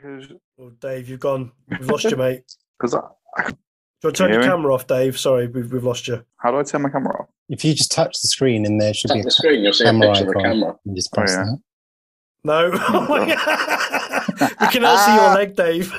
Because Oh, Dave, you've gone. We've lost you, mate. because I, Do you turn Can your me? camera off, Dave? Sorry, we've, we've lost you. how do I turn my camera off? If you just touch the screen and there should be a the screen, you'll see a camera picture of a camera. and just oh, press Oh, yeah. that. No. Oh my God. we can now see your leg, Dave.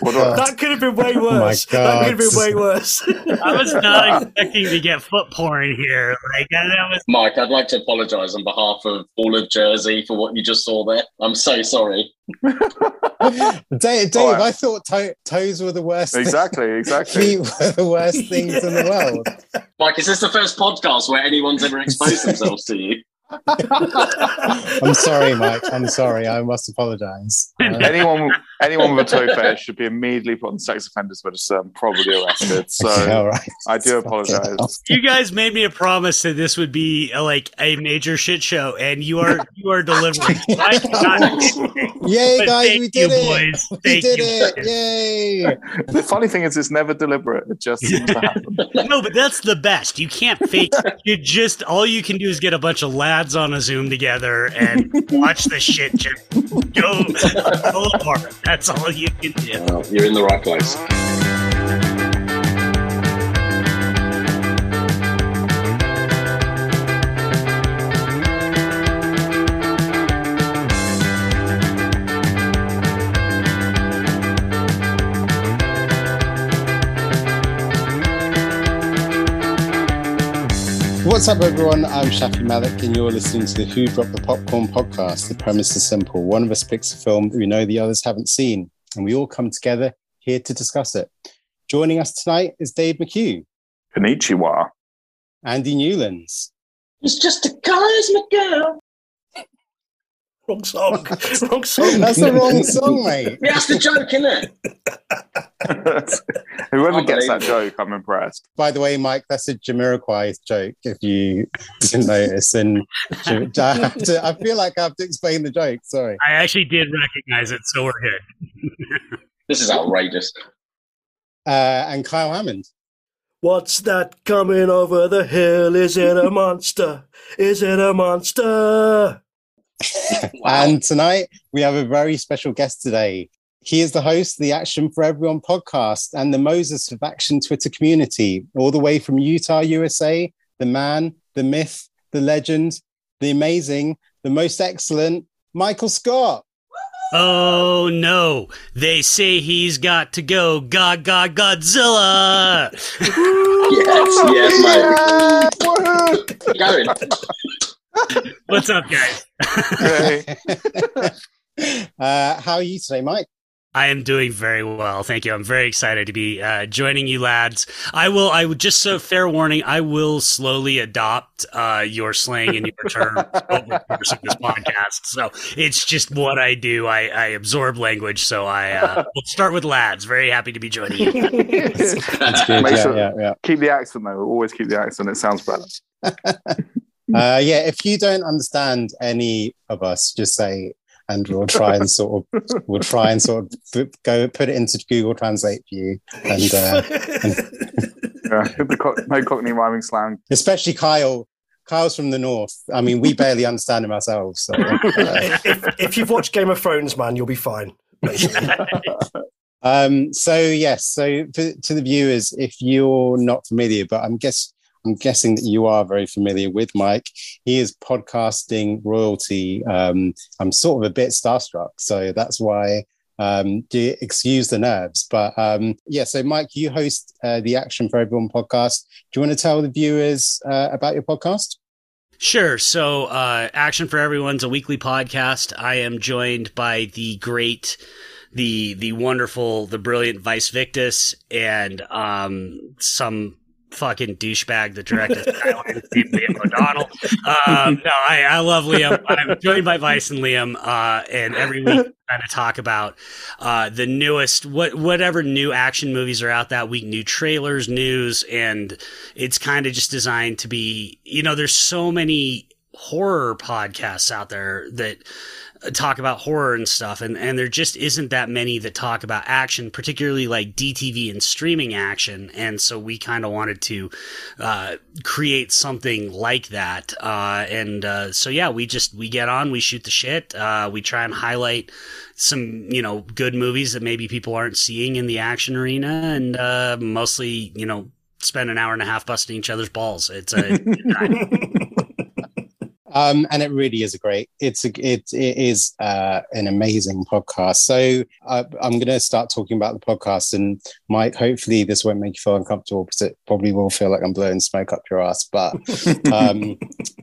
What do that could have been way Oh my worse. that could have been way worse. I was not expecting to get foot porn here. Like that was Mike, I'd like to apologise on behalf of all of Jersey for what you just saw there. I'm so sorry. Dave, Dave All right. I thought to- toes were the worst. thing- exactly, exactly. Feet were the worst things in the world. Mike, is this the first podcast where anyone's ever exposed themselves to you? I'm sorry, Mike. I'm sorry. I must apologize. Uh, anyone anyone with a toe fetish should be immediately put on sex offenders register and probably arrested. So okay, all right. I do apologize. you guys made me a promise that this would be uh, like a major shit show, and you are you are delivering. I cannot- Yay, but guys, we did you, it. boys. We did you. it. Yay. The funny thing is, it's never deliberate. It just seems to happen. No, but that's the best. You can't fake. You just all you can do is get a bunch of lads on a Zoom together and watch the shit just go go apart. That's all you can do. Well, you're in the right place. What's up, everyone? I'm Shafi Malik, and you're listening to the Who Dropped the Popcorn podcast. The premise is simple one of us picks a film that we know the others haven't seen, and we all come together here to discuss it. Joining us tonight is Dave McHugh, Konnichiwa. Andy Newlands, It's just a guy's McGill. Wrong song. Wrong song. That's the wrong song, mate. Yeah, that's the joke, isn't it? Whoever gets that joke, I'm impressed. By the way, Mike, that's a Jamiroquai joke, if you didn't notice. And I, have to, I feel like I have to explain the joke. Sorry. I actually did recognize it, so we're good. This is outrageous. Uh, and Kyle Hammond. What's that coming over the hill? Is it a monster? Is it a monster? Wow. And tonight we have a very special guest today. He is the host of the Action for Everyone podcast and the Moses of Action Twitter community, all the way from Utah, USA. The man, the myth, the legend, the amazing, the most excellent, Michael Scott. Oh no! They say he's got to go. God, God, Godzilla! yes, yes, mate. Woohoo! Going. What's up, guys? Yay. uh, how are you today, Mike? I am doing very well, thank you. I'm very excited to be uh, joining you, lads. I will. I would just so fair warning. I will slowly adopt uh, your slang and your terms over the course of this podcast. So it's just what I do. I, I absorb language. So I uh, will start with lads. Very happy to be joining you. That's good. Make Yeah, sure- yeah, yeah. Keep the accent though. Always keep the accent. It sounds better. Uh, yeah, if you don't understand any of us, just say, and we'll try and sort of, we'll try and sort of f- go put it into Google Translate for you, and uh, Yeah. The co- no Cockney rhyming slang. especially Kyle. Kyle's from the north. I mean, we barely understand him ourselves. So, uh, if, if you've watched Game of Thrones, man, you'll be fine. um, so yes, so for, to the viewers, if you're not familiar, but I'm guess I'm guessing that you are very familiar with Mike. He is podcasting royalty. Um, I'm sort of a bit starstruck, so that's why. Um, do excuse the nerves, but um, yeah. So, Mike, you host uh, the Action for Everyone podcast. Do you want to tell the viewers uh, about your podcast? Sure. So, uh, Action for Everyone's a weekly podcast. I am joined by the great, the the wonderful, the brilliant Vice Victus, and um, some fucking douchebag the director that directed Skyline, Liam O'Donnell. Um, no, I, I love Liam. I'm joined by Vice and Liam, uh, and every week we kind of talk about uh, the newest, what whatever new action movies are out that week, new trailers, news, and it's kind of just designed to be. You know, there's so many horror podcasts out there that talk about horror and stuff and and there just isn't that many that talk about action particularly like DTV and streaming action and so we kind of wanted to uh, create something like that uh, and uh, so yeah we just we get on we shoot the shit uh, we try and highlight some you know good movies that maybe people aren't seeing in the action arena and uh, mostly you know spend an hour and a half busting each other's balls. It's a Um, and it really is a great. It's a it, it is uh, an amazing podcast. So uh, I'm going to start talking about the podcast, and Mike. Hopefully, this won't make you feel uncomfortable because it probably will feel like I'm blowing smoke up your ass. But um,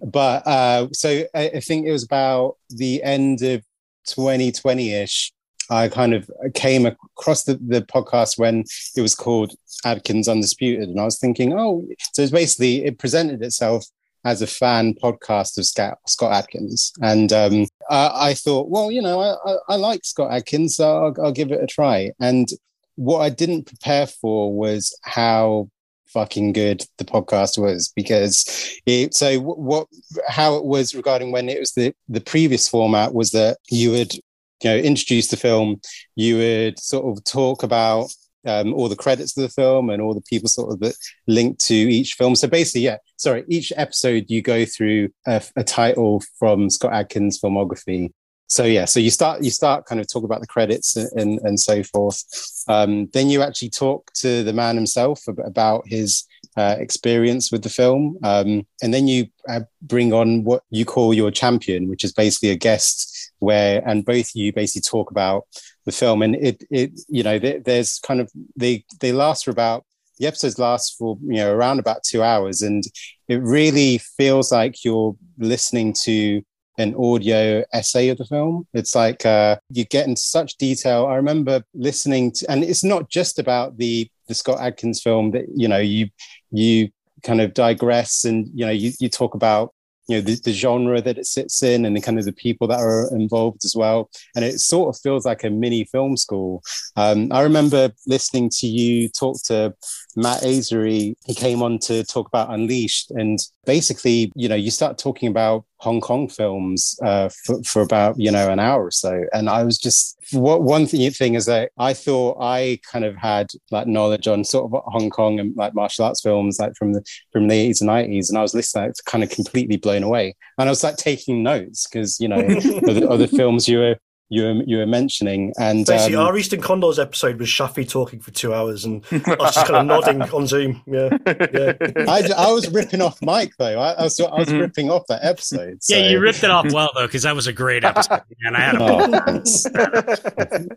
but uh, so I, I think it was about the end of 2020 ish. I kind of came across the, the podcast when it was called Adkins Undisputed, and I was thinking, oh, so it's basically it presented itself as a fan podcast of Scott, Scott Adkins. And um, I, I, thought, well, you know, I, I, I like Scott Adkins, so I'll, I'll, give it a try. And what I didn't prepare for was how fucking good the podcast was because it so what how it was regarding when it was the the previous format was that you would you know introduce the film you would sort of talk about um, all the credits of the film and all the people sort of that link to each film. So basically, yeah, sorry, each episode you go through a, a title from Scott Adkins' filmography. So yeah, so you start you start kind of talk about the credits and and, and so forth. Um, then you actually talk to the man himself about his uh, experience with the film, um, and then you uh, bring on what you call your champion, which is basically a guest where and both you basically talk about the film. And it it you know there's kind of they they last for about the episodes last for you know around about two hours. And it really feels like you're listening to an audio essay of the film. It's like uh, you get into such detail. I remember listening to and it's not just about the the scott adkins film that you know you you kind of digress and you know you, you talk about you know the, the, genre that it sits in and the kind of the people that are involved as well. And it sort of feels like a mini film school. Um, i remember listening to you talk to matt azery. He came on to talk about unleashed. And basically you know you start talking about hong kong films uh, for, for about you know an hour or so. And i was just what one thing, thing is that I thought I kind of had like knowledge on sort of Hong Kong and like martial arts films, like from the from the eighties and nineties, and I was listening, to kind of completely blown away, and I was like taking notes because you know other, other films you were you were you were mentioning. And basically, um, our Eastern Condors episode was Shafi talking for two hours, and I was just kind of nodding on Zoom. Yeah, yeah. I, I was ripping off Mike though. I, I was I was mm-hmm. ripping off that episode. So. Yeah, you ripped it off well though, because that was a great episode, and I had a. Oh, that's,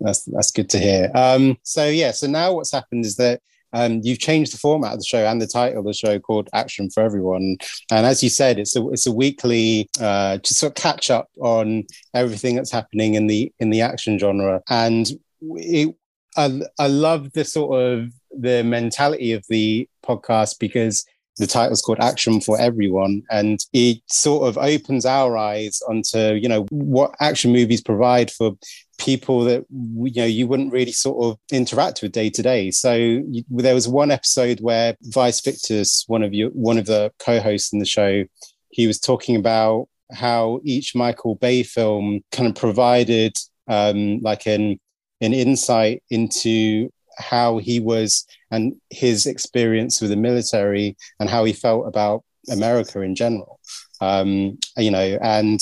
that's that's good to hear. Um, so yeah, so now what's happened is that um, you've changed the format of the show and the title of the show called Action for Everyone. And as you said, it's a it's a weekly uh, just sort of catch up on everything that's happening in the in the action genre. And it, I, I love the sort of the mentality of the podcast because the title's called action for everyone and it sort of opens our eyes onto you know what action movies provide for people that you know you wouldn't really sort of interact with day to day. So you, there was one episode where Vice Victus, one of you, one of the co-hosts in the show, he was talking about how each Michael Bay film kind of provided um, like an an insight into how he was and his experience with the military and how he felt about America in general. Um, you know, and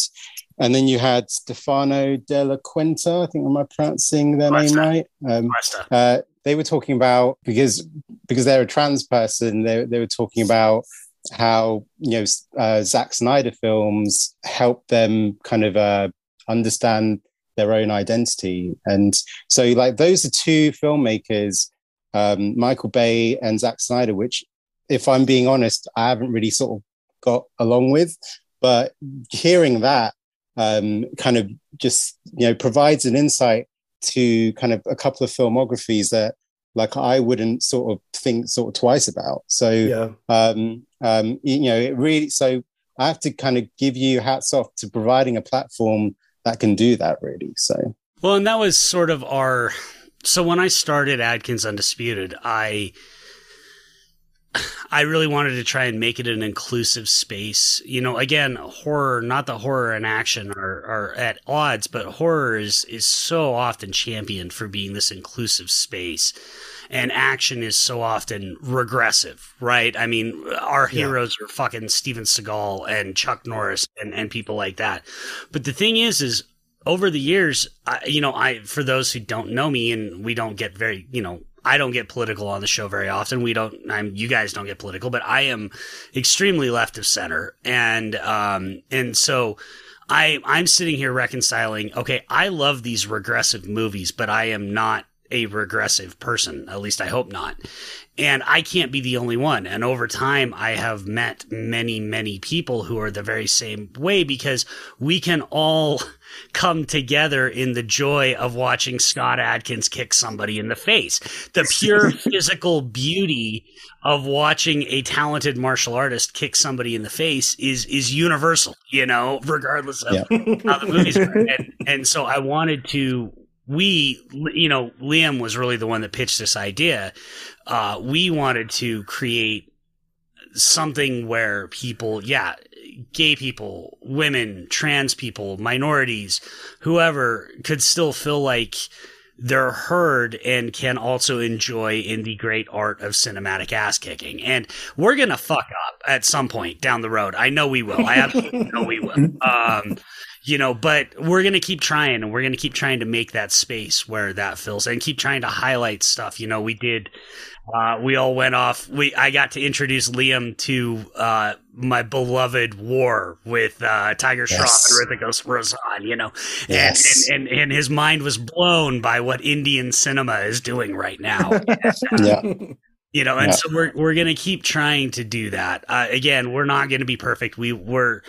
and then you had Stefano Della Quinta. I think am I pronouncing their name right? Um, uh, they were talking about because because they're a trans person. They they were talking about how you know uh, Zack Snyder films help them kind of uh, understand their own identity, and so like those are two filmmakers, um, Michael Bay and Zack Snyder, which, if I'm being honest, I haven't really sort of got along with. But hearing that um, kind of just you know provides an insight to kind of a couple of filmographies that like I wouldn't sort of think sort of twice about. So yeah. um, um, you know, it really so I have to kind of give you hats off to providing a platform that can do that really. So well, and that was sort of our so when I started Adkins Undisputed, I I really wanted to try and make it an inclusive space. You know, again, horror, not the horror and action are, are at odds, but horror is, is so often championed for being this inclusive space. And action is so often regressive, right? I mean, our Yeah. heroes are fucking Steven Seagal and Chuck Norris and, and people like that. But the thing is, is over the years, I, you know, I, for those who don't know me and we don't get very, you know, I don't get political on the show very often. We don't, I'm, you guys don't get political, but I am extremely left of center. And, um, and so I, I'm sitting here reconciling, okay, I love these regressive movies, but I am not a regressive person. At least I hope not. And I can't be the only one. And over time, I have met many, many people who are the very same way because we can all come together in the joy of watching Scott Adkins kick somebody in the face. The pure physical beauty of watching a talented martial artist kick somebody in the face is is universal, you know, regardless of Yeah. how the movies are. And and so I wanted to we you know, Liam was really the one that pitched this idea. Uh we wanted to create something where people, yeah, gay people, women, trans people, minorities, whoever could still feel like they're heard and can also enjoy in the great art of cinematic ass kicking. And we're going to fuck up at some point down the road. I know we will. I absolutely know we will. Um, you know, but we're going to keep trying and we're going to keep trying to make that space where that fills and keep trying to highlight stuff. You know, we did, uh, we all went off. We, I got to introduce Liam to, uh, my beloved war with, uh, Tiger Shroff Yes. and Rithika Roshan, you know, Yes. and, and, and, and his mind was blown by what Indian cinema is doing right now. yeah. you know, and Yeah. so we're, we're going to keep trying to do that. Uh, again, we're not going to be perfect. We we're,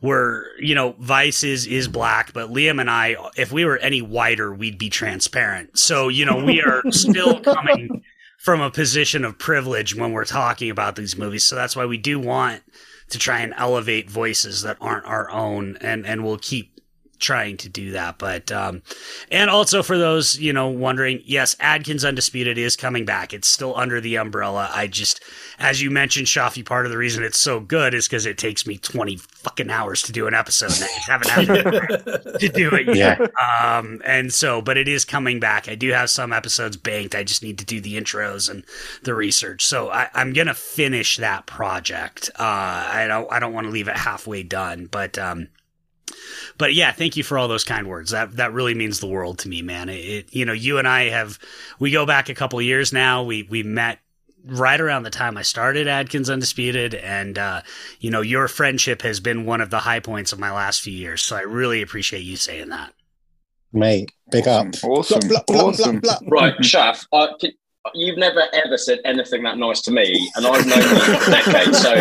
we're, you know, Vice is, is black, but Liam and I, if we were any whiter, we'd be transparent. So, you know, we are still coming from a position of privilege when we're talking about these movies. So that's why we do want to try and elevate voices that aren't our own and, and we'll keep trying to do that. But, um, and also for those, you know, wondering, yes, Adkins Undisputed is coming back. It's still under the umbrella. I just, as you mentioned, Shafi, part of the reason it's so good is because it takes me 20 fucking hours to do an episode and I haven't had to do it yet. Um, and so, but it is coming back. I do have some episodes banked. I just need to do the intros and the research. So I, I'm going to finish that project. Uh, I don't, I don't want to leave it halfway done, but, um, but yeah, thank you for all those kind words. That that really means the world to me, man. It, it you know, you and I have we go back a couple years now. We we met right around the time I started Adkins Undisputed, and uh, you know, your friendship has been one of the high points of my last few years. So I really appreciate you saying that. Mate, big up. Awesome. Blah, blah, blah, awesome. blah, blah. Right, Shaf, I, can- you've never ever said anything that nice to me, and I've known you for decades. So,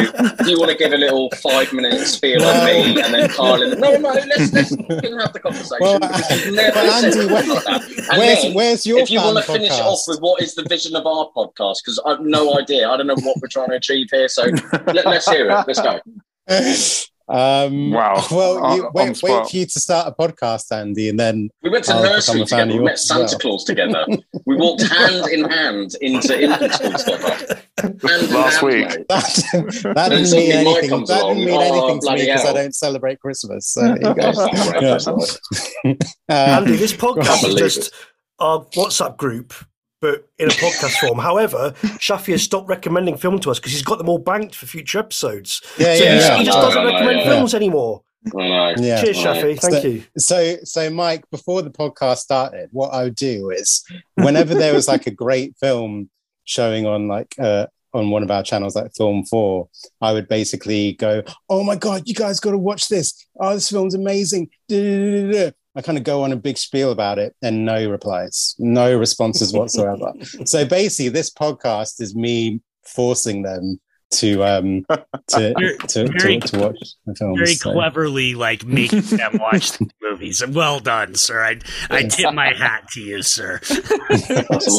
do you want to give a little five minute spiel No. on me, and then Carlin? No, no, let's let's have the conversation. Well, because you've never but said Andy, where- like. Where's, then, where's your if you want to finish off with what is the vision of our podcast, because I've no idea. I don't know what we're trying to achieve here. So let, let's hear it. Let's go. Um, Wow. Well, On- you, on wait, wait for you to start a podcast, Andy, and then We went to I'll nursery become a fan together. We met Santa well. Claus together. we walked hand in hand into infant school together. Hand Last hand, week. mate. that, that didn't mean anything. That along. didn't mean Oh, anything to me because I don't celebrate Christmas. So there you go. That's Yeah. that's not great. Uh, Andy, this podcast is believe just our WhatsApp group, but in a podcast form. However, Shafi has stopped recommending film to us because he's got them all banked for future episodes. yeah, so yeah, he, yeah. he just I doesn't know, recommend yeah. films anymore. I. Yeah. Cheers, Right. Shafi. Thank So- you. So, so Mike, before the podcast started, what I would do is, whenever there was like a great film showing on like uh, on one of our channels, like Film Four, I would basically go, "Oh my god, you guys got to watch this! Oh, this film's amazing!" Da-da-da-da-da. I kind of go on a big spiel about it, and no replies, no responses whatsoever. so basically, this podcast is me forcing them to um to Very- to, very- to, to watch the films. Very so. cleverly, like making them watch the movies. Well done, sir. I I tip my hat to you, sir.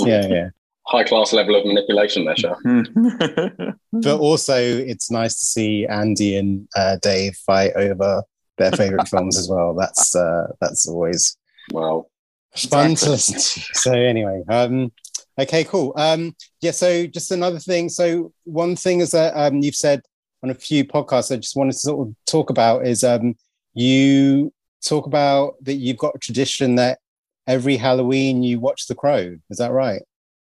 Yeah, yeah. high class level of manipulation there, Shaf. but also it's nice to see Andy and uh, Dave fight over their favorite films as well. That's uh, that's always Wow. fun to listen to. So anyway, um, Okay, cool. Um, yeah, so just another thing. So one thing is that um, you've said on a few podcasts, I just wanted to sort of talk about is um, you talk about that you've got a tradition that every Halloween you watch The Crow. Is that right?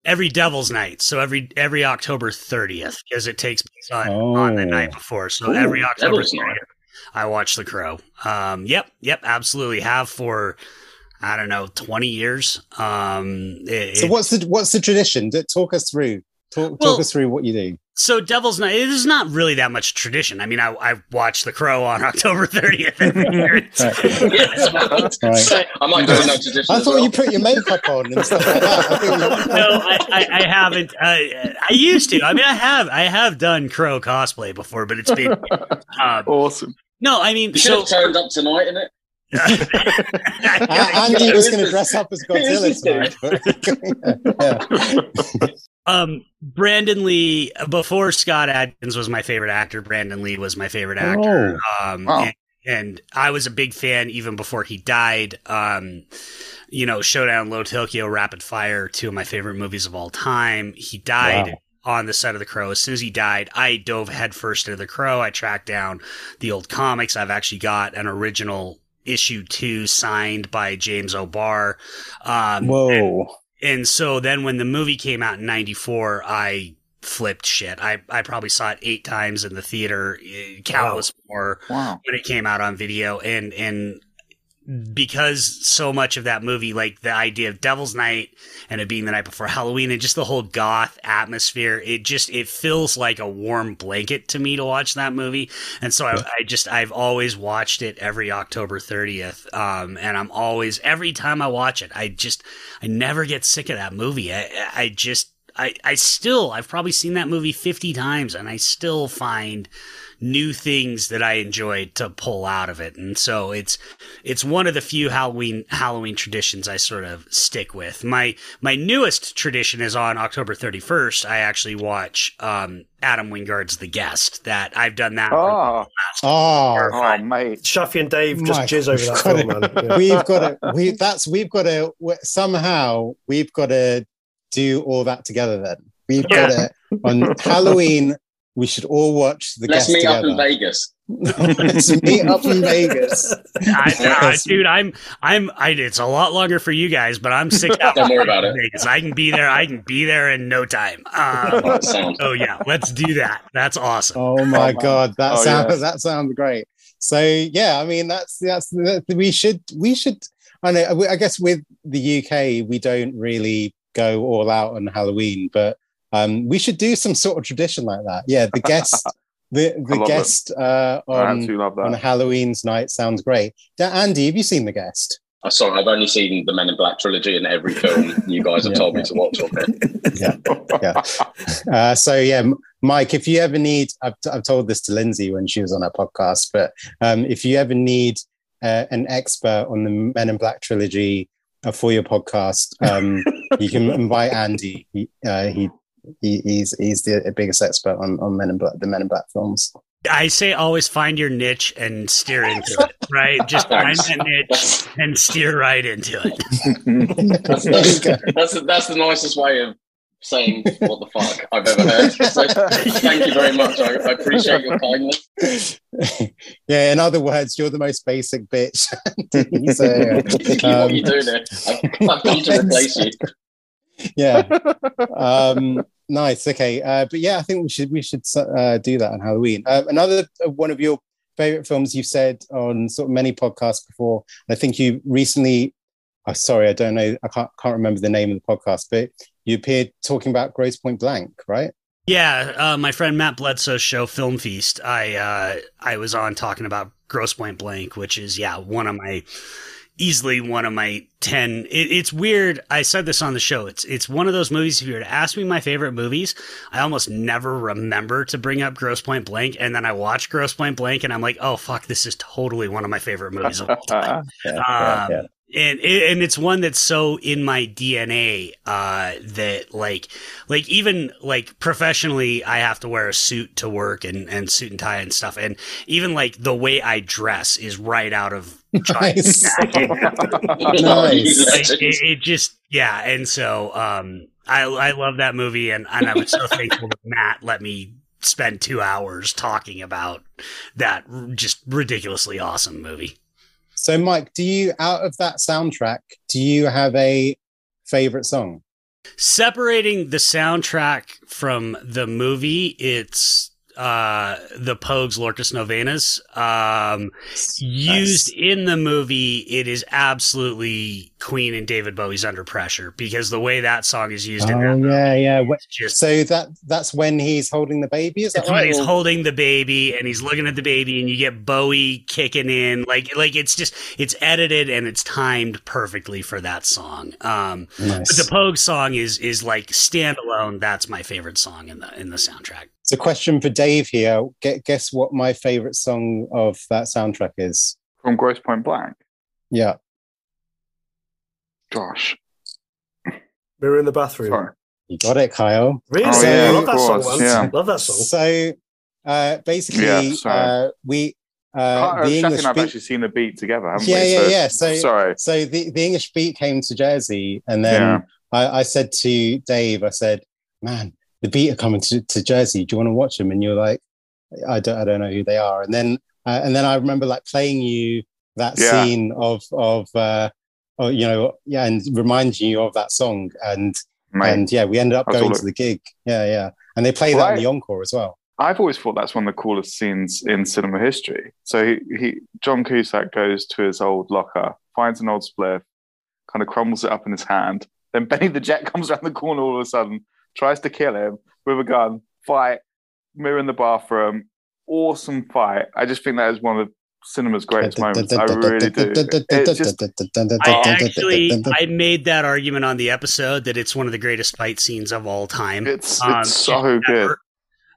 Every Devil's Night, so every every October thirtieth, because it takes place on, on the Oh. night before. So Ooh, every October Night. thirtieth, I watch The Crow. Um, yep, yep, absolutely. Have for I don't know twenty years. Um, it- So what's the what's the tradition? Talk us through. Talk, Well- talk us through what you do. So Devil's Night it is not really that much tradition. I mean, I I watched The Crow on October 30th. every year. It's- Yes, Right. So I might do no tradition. I thought well. you put your makeup on and stuff like that. I no, I, I, I haven't. Uh, I used to. I mean, I have. I have done Crow cosplay before, but it's been. Um, awesome. no, I mean, You should so have turned up tonight, innit? it. Andy was going to dress up as Godzilla tonight. But, yeah. Um, Brandon Lee before Scott Adkins was my favorite actor. Brandon Lee was my favorite actor. Um, Wow. and, and I was a big fan even before he died. Um, you know, Showdown, Low Tokyo, Rapid Fire, two of my favorite movies of all time. He died. Wow. On the set of the Crow. As soon as he died, I dove headfirst into the Crow. I tracked down the old comics. I've actually got an original issue two signed by James O'Barr. Um, Whoa. And so then when the movie came out in 94, I flipped shit. I, I probably saw it eight times in the theater, eh, countless more Wow. when it came out on video. And, and because so much of that movie, like the idea of Devil's Night and it being the night before Halloween and just the whole goth atmosphere, it just, it feels like a warm blanket to me to watch that movie. And so I, I just, I've always watched it every October 30th. Um, and I'm always, every time I watch it, I just, I never get sick of that movie. I, I just, I, I still, I've probably seen that movie 50 times and I still find new things that I enjoyed to pull out of it. And so it's, it's one of the few Halloween, Halloween traditions I sort of stick with. My, my newest tradition is on October 31st. I actually watch, um, Adam Wingard's The Guest that I've done that. for Oh, Oh, oh, mate. Shafi and Dave just My jizz over that film, man. Yeah. we've got to. We that's we've got to somehow we've got to do all that together. Then we've got to on Halloween. We should all watch the Let's guest meet up in Vegas. Let's meet up in Vegas. I, I, dude, I'm, I'm, I, it's a lot longer for you guys, but I'm six out. Don't worry about it. Vegas. I can be there. I can be there in no time. Um, oh yeah, let's do that. That's awesome. Oh my Oh, god, that Oh, sounds yes. that sounds great. So yeah, I mean that's that's that, we should we should. I know. I guess with the UK, we don't really go all out on Halloween, but um, we should do some sort of tradition like that. Yeah, the guest, the the guest uh, on on. Halloween's night sounds great. Da- Andy, have you seen the guest? I'm sorry, I've only seen the Men in Black trilogy and every film you guys have Yeah, told yeah. me to watch on it. Uh, so yeah, Mike, if you ever need, I've, I've told this to Lindsay when she was on our podcast, but um, if you ever need uh, an expert on the Men in Black trilogy uh, for your podcast, um, you can invite Andy. He, uh, he, he he's he's the biggest expert on, on Men in Black, the Men in Black films. I say always find your niche and steer into it. Right, just find Thanks. that niche and steer right into it. that's, that's, that's, that's the nicest way of saying what the fuck I've ever heard. So thank you very much. I, I appreciate your kindness. yeah, in other words, you're the most basic bitch. so, what um, you do there? I've, I've come to replace you. Yeah. Um, nice. Okay. Uh, but yeah, I think we should we should uh, do that on Halloween. Uh, another uh, one of your favorite films you've said on sort of many podcasts before. I think you recently. Oh, sorry, I don't know. I can't can't remember the name of the podcast, but you appeared talking about Grosse Pointe Blank, right? Yeah, uh, my friend Matt Bledsoe's show Film Feast. I uh, I was on talking about Grosse Pointe Blank, which is yeah one of my easily one of my ten. It, it's weird. I said this on the show. It's it's one of those movies. If you were to ask me my favorite movies, I almost never remember to bring up Grosse Pointe Blank, and then I watch Grosse Pointe Blank, and I'm like, oh fuck, this is totally one of my favorite movies of all time. Yeah, Um, and and it's one that's so in my DNA uh, that like like even like professionally I have to wear a suit to work and and suit and tie and stuff and even like the way I dress is right out of Nice. Nice. like, it, it just yeah and so um I I love that movie, and and I was so thankful that Matt let me spend two hours talking about that just ridiculously awesome movie. So, Mike, do you out of that soundtrack, do you have a favorite song? Separating the soundtrack from the movie, it's uh the Pogues Lorcas Novenas. Um used in the movie, it is absolutely Queen and David Bowie's Under Pressure because the way that song is used in Oh that yeah, yeah. Just So that that's when he's holding the baby. Is that right? when he's holding the baby and he's looking at the baby and you get Bowie kicking in like like it's just it's edited and it's timed perfectly for that song. Um Nice. but the Pogue song is is like standalone. That's my favorite song in the in the soundtrack. It's a question for Dave here. Get, guess what my favorite song of that soundtrack is? From Grosse Pointe Blank. Yeah. Gosh. Mirror in the bathroom. Sorry. You got it, Kyle. Really? Oh, yeah, I love of that song, course, man. yeah. Love that song. So uh, basically, Yeah, uh, we uh, Uh, the Shafi English and I've beat, actually seen the beat together, haven't Yeah, we? yeah, yeah. So- sorry. so the, the English beat came to Jersey, and then Yeah. I, I said to Dave, I said, "Man, the beat are coming to, to Jersey. Do you want to watch them?" And you're like, "I don't, I don't know who they are." And then uh, and then I remember like playing you that Yeah. scene of of uh, oh, you know, yeah, and reminding you of that song, and Mate, and yeah, we ended up going to the gig. Yeah, yeah, and they play that Right. in the encore as well. I've always thought that's one of the coolest scenes in cinema history. So he, he John Cusack goes to his old locker, finds an old spliff, kind of crumbles it up in his hand. Then Benny the Jet comes around the corner all of a sudden, tries to kill him with a gun, fight, mirror in the bathroom. Awesome fight. I just think that is one of cinema's greatest moments. I really do. Just I actually I made that argument on the episode that it's one of the greatest fight scenes of all time. it's Um, it's so good. ever.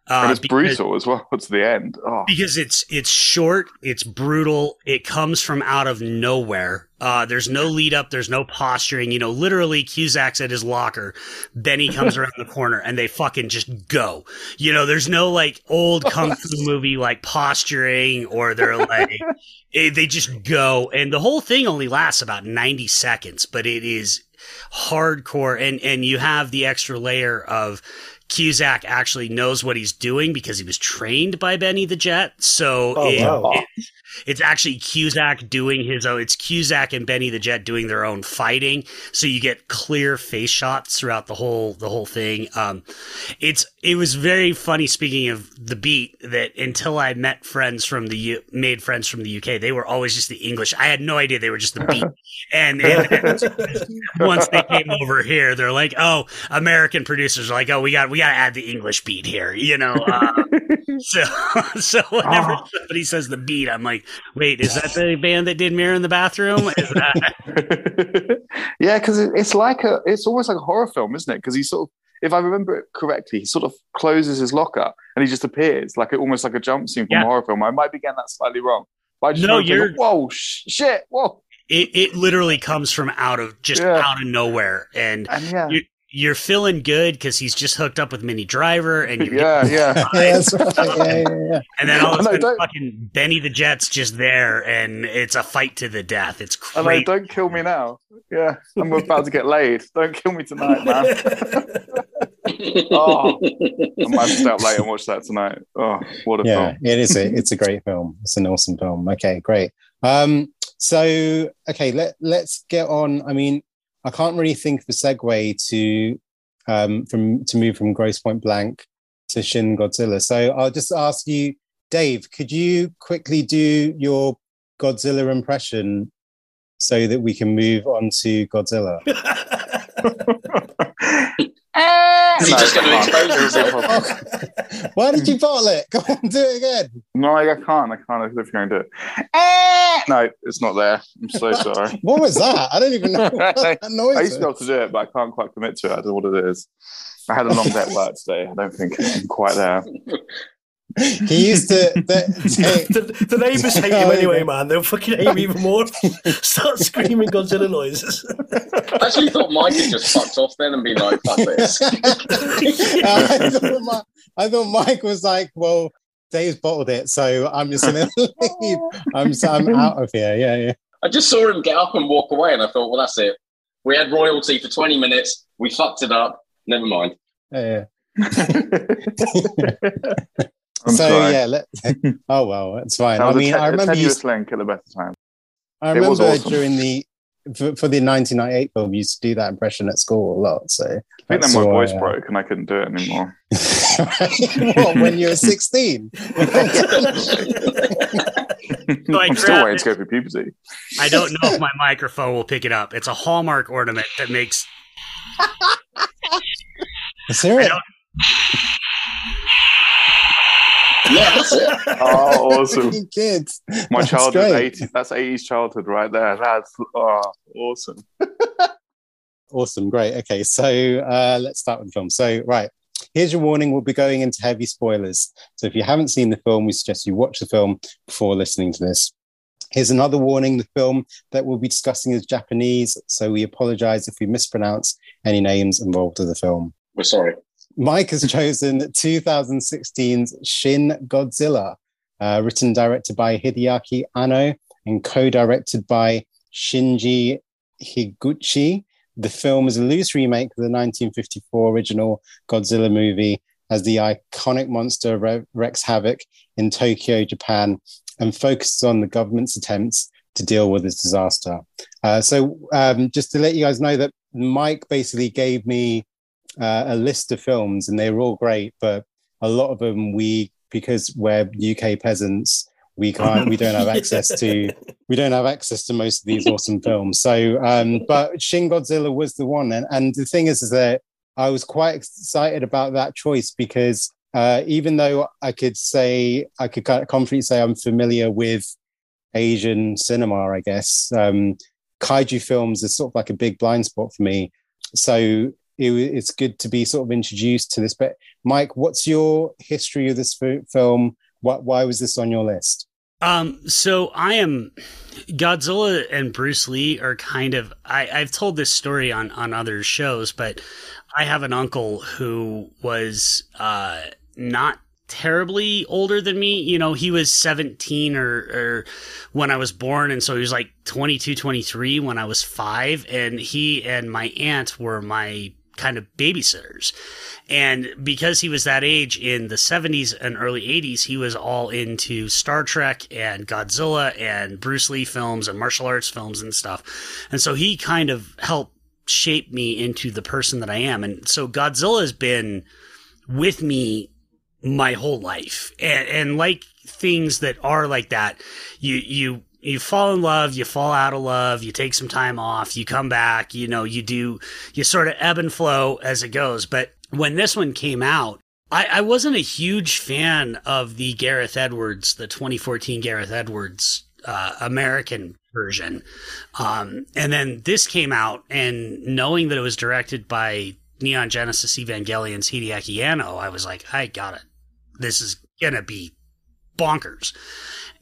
Uh, and it's because- brutal as well to the end. Oh, because it's it's short, it's brutal, it comes from out of nowhere. Uh, there's no lead up, there's no posturing. You know, literally Cusack's at his locker, Benny comes around the corner, and they fucking just go. You know, there's no like old kung fu movie like posturing, or they're like eh, they just go, and the whole thing only lasts about 90 seconds, but it is hardcore, and and you have the extra layer of. Cusack actually knows what he's doing because he was trained by Benny the Jet. So Oh, it- wow. it- it's actually Cusack doing his own. It's Cusack and Benny the Jet doing their own fighting. So you get clear face shots throughout the whole the whole thing. Um, it's it was very funny. Speaking of the beat, that until I met friends from the U, made friends from the UK, they were always just the English. I had no idea they were just the beat. and, and once they came over here, they're like, oh, American producers are like, oh, we got we got to add the English beat here, you know. Uh, so so whenever Oh. somebody says the beat, I'm like, wait, is that the band that did Mirror in the Bathroom? Is that yeah, because it's like a, it's almost like a horror film, isn't it? Because he sort of, if I remember it correctly, he sort of closes his locker and he just appears, like a, almost like a jump scene from Yeah. a horror film. I might be getting that slightly wrong, but I just No, you're- whoa, sh- shit, whoa, it? It literally comes from out of just Yeah. out of nowhere, and and yeah, You- you're feeling good because he's just hooked up with Minnie Driver, and you're yeah, yeah. yeah, right. Yeah, yeah, yeah. and then all of a sudden, don't- fucking Benny the Jet's just there, and it's a fight to the death. It's I know, crazy. don't kill me now. Yeah, I'm about to get laid. Don't kill me tonight, man. Oh. I might have to stay up late and watch that tonight. Oh, what a yeah film. it is a it's a great film it's an awesome film okay great um so okay let let's get on i mean i can't really think of a segue to um from to move from grosse pointe blank to shin godzilla. So i'll just ask you dave could you quickly do your godzilla impression so that we can move on to godzilla Is he just going to expose himself? why did you bottle it go on do it again No, I can't. I can't. If you're going to do it. Eh! No, it's not there. I'm so sorry. what was that i don't even know what that noise I used to be able to do it, but I can't quite commit to it. I don't know what it is. I had a long day at work today. I don't think I'm quite there. He used to the, the, the neighbours hate him oh, anyway, man. They'll fucking hate him even more. Start screaming Godzilla noises. I actually thought Mike had just fucked off then and been like, fuck this. Uh, I, thought Mike, I thought Mike was like, well, Dave's bottled it, so I'm just gonna leave. I'm so I'm out of here. Yeah, yeah. I just saw him get up and walk away, and I thought, well, that's it. We had royalty for 20 minutes. We fucked it up. Never mind. Yeah. I'm so sorry. yeah, let, oh well, that's fine. That I mean, a, te- I a remember you. tenuous link at the best time. times. I it was remember awesome. during the for, for the 1998 film, you used to do that impression at school a lot. So I think that's then my why, voice uh, broke and I couldn't do it anymore. what, when you were 16? Like I'm still grab waiting it. to go through puberty. I don't know if my microphone will pick it up. It's a Hallmark ornament that makes Let's hear it. Don't- Yeah, that's it. Oh, awesome. Fucking kids. My That's childhood, great. 80s, that's 80s childhood right there. That's oh, awesome. Awesome, great. Okay, so uh, let's start with the film. So, right, here's your warning: we'll be going into heavy spoilers. So, if you haven't seen the film, we suggest you watch the film before listening to this. Here's another warning: the film that we'll be discussing is Japanese, so we apologize if we mispronounce any names involved in the film. We're sorry. Mike has chosen 2016's Shin Godzilla, uh, written directed by Hideaki Anno and co-directed by Shinji Higuchi. The film is a loose remake of the 1954 original Godzilla movie as the iconic monster wreaks havoc in Tokyo, Japan, and focuses on the government's attempts to deal with this disaster. Uh, so, um, just to let you guys know that Mike basically gave me uh, a list of films, and they were all great, but a lot of them we because we're UK peasants, we can't, we don't have access to, we don't have access to most of these awesome films. So, um, but Shin Godzilla was the one, and and the thing is, is that I was quite excited about that choice because uh, even though I could say I could kind of confidently say I'm familiar with Asian cinema, I guess um, kaiju films is sort of like a big blind spot for me. So it, it's good to be sort of introduced to this. But Mike, what's your history of this fi- film? What, why was this on your list? Um, so I am Godzilla and Bruce Lee are kind of I, I've told this story on on other shows, but I have an uncle who was uh not terribly older than me. You know, he was 17 or, or when I was born. And so he was like 22, 23 when I was five. And he and my aunt were my kind of babysitters. And because he was that age in the 70s and early 80s, he was all into Star Trek and Godzilla and Bruce Lee films and martial arts films and stuff. And so he kind of helped shape me into the person that I am. And so Godzilla has been with me my whole life. And, and like things that are like that, you, you, you fall in love, you fall out of love, you take some time off, you come back, you know, you do, you sort of ebb and flow as it goes. But when this one came out, I, I wasn't a huge fan of the Gareth Edwards, the 2014 Gareth Edwards uh, American version. Um, and then this came out, and knowing that it was directed by Neon Genesis Evangelion's Hideaki Anno, I was like, I got it. This is gonna be bonkers.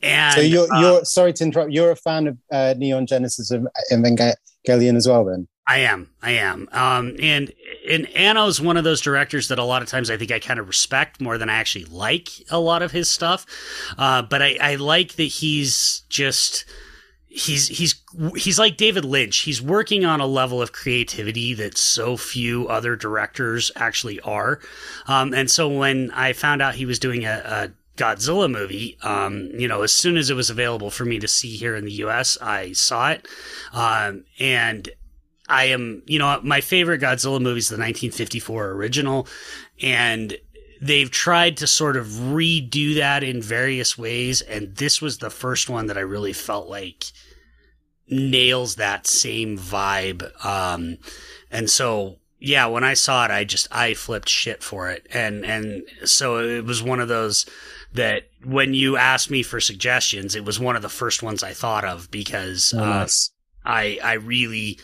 And so you're, you're sorry to interrupt. You're a fan of uh, Neon Genesis of Evangelion as well, then? I am. I am. Um, and and Anno's one of those directors that a lot of times I think I kind of respect more than I actually like a lot of his stuff. Uh, but I, I like that he's just he's he's he's like David Lynch. He's working on a level of creativity that so few other directors actually are. Um, and so when I found out he was doing a, a Godzilla movie, um, you know, as soon as it was available for me to see here in the U.S., I saw it, um, and I am, you know, my favorite Godzilla movie is the 1954 original, and they've tried to sort of redo that in various ways, and this was the first one that I really felt like nails that same vibe. Um, and so, yeah, when I saw it, I just I flipped shit for it, and and so it was one of those that when you asked me for suggestions, it was one of the first ones I thought of because Oh, uh, nice. I I really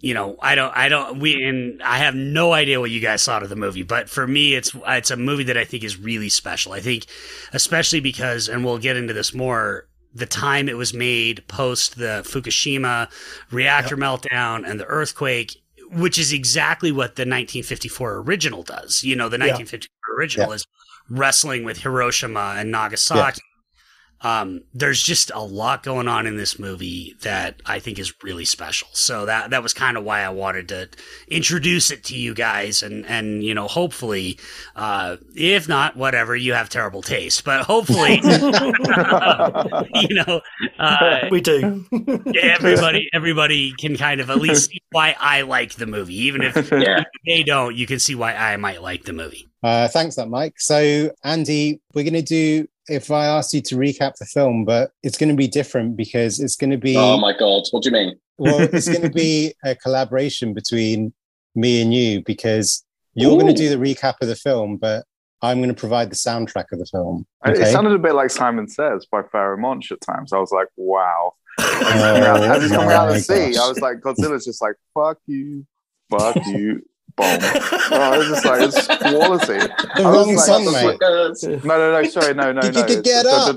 you know I don't I don't we and I have no idea what you guys thought of the movie but for me it's it's a movie that I think is really special I think especially because and we'll get into this more the time it was made post the Fukushima reactor meltdown and the earthquake which is exactly what the 1954 original does you know the Yeah. 1954 original is wrestling with Hiroshima and Nagasaki um, there's just a lot going on in this movie that I think is really special. So that that was kind of why I wanted to introduce it to you guys, and and you know, hopefully, uh, if not, whatever, you have terrible taste, but hopefully, you know, uh, we do. everybody everybody can kind of at least see why I like the movie, even if Yeah. they don't. You can see why I might like the movie. Uh, thanks, that Mike. So, Andy, we're going to do. If I asked you to recap the film, but it's going to be different because it's going to be Oh my god, what do you mean? well, it's going to be a collaboration between me and you because you're going to do the recap of the film, but I'm going to provide the soundtrack of the film. It sounded a bit like Simon Says by Pharoahe Monch at times. I was like, wow. Oh, As he's coming out of my the sea. I was like, Godzilla's just like, fuck you, fuck you, boom. Oh, it's just like, it's quality. the I wrong like, song, mate. Fuckers. No, no, no, sorry, no, no, no. get up. Shut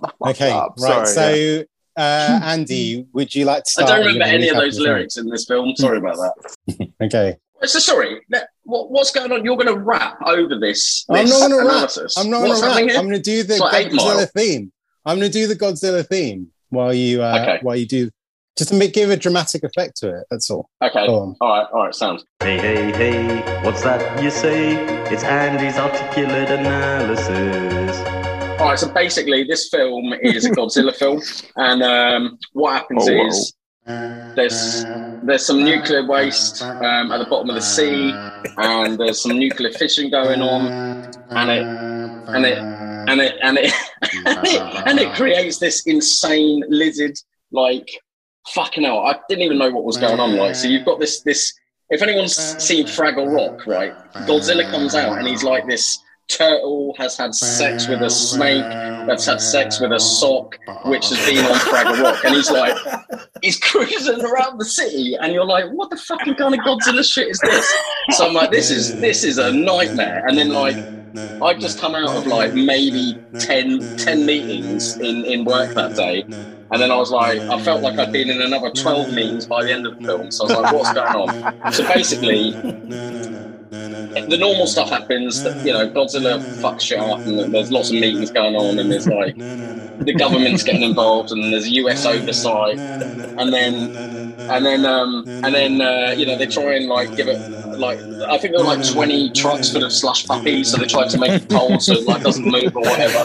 the fuck Okay, up. right. Sorry, yeah. so, uh, Andy, would you like to start? I don't remember any of those lyrics in this film. Sorry about that. Okay. So sorry. What, what's going on? You're going to rap over this. I'm not going to rap. I'm not going to rap. here? I'm going to do the like Godzilla theme. I'm going to do the Godzilla theme while you uh, Okay. while you do just to make, give a dramatic effect to it. That's all. Okay. All right. All right. Sounds. Hey, hey, hey, what's that you say? It's Andy's articulate analysis. All right. So basically, this film is a Godzilla film, and um, what happens Oh, is there's there's some nuclear waste um, at the bottom of the sea, and there's some nuclear fishing going on, and it and it and it and it and it, and it creates this insane lizard like fucking hell. I didn't even know what was going on. Like, so you've got this this. If anyone's seen Fraggle Rock, right? Godzilla comes out and he's like this turtle has had sex with a snake that's had sex with a sock which has been on Fraggle Rock and he's like he's cruising around the city and you're like what the fucking kind of Godzilla shit is this so I'm like this is this is a nightmare and then like I'd just come out of like maybe 10, 10 meetings in, in work that day. And then I was like, I felt like I'd been in another 12 meetings by the end of the film. So I was like, what's going on? So basically, the normal stuff happens that, you know, Godzilla fucks shit up and there's lots of meetings going on and there's like, the government's getting involved and there's US oversight. And then, and then, um, and then, uh, you know, they try and like give it, like, I think there were like 20 trucks full of slush puppies. So they tried to make it cold so it like doesn't move or whatever.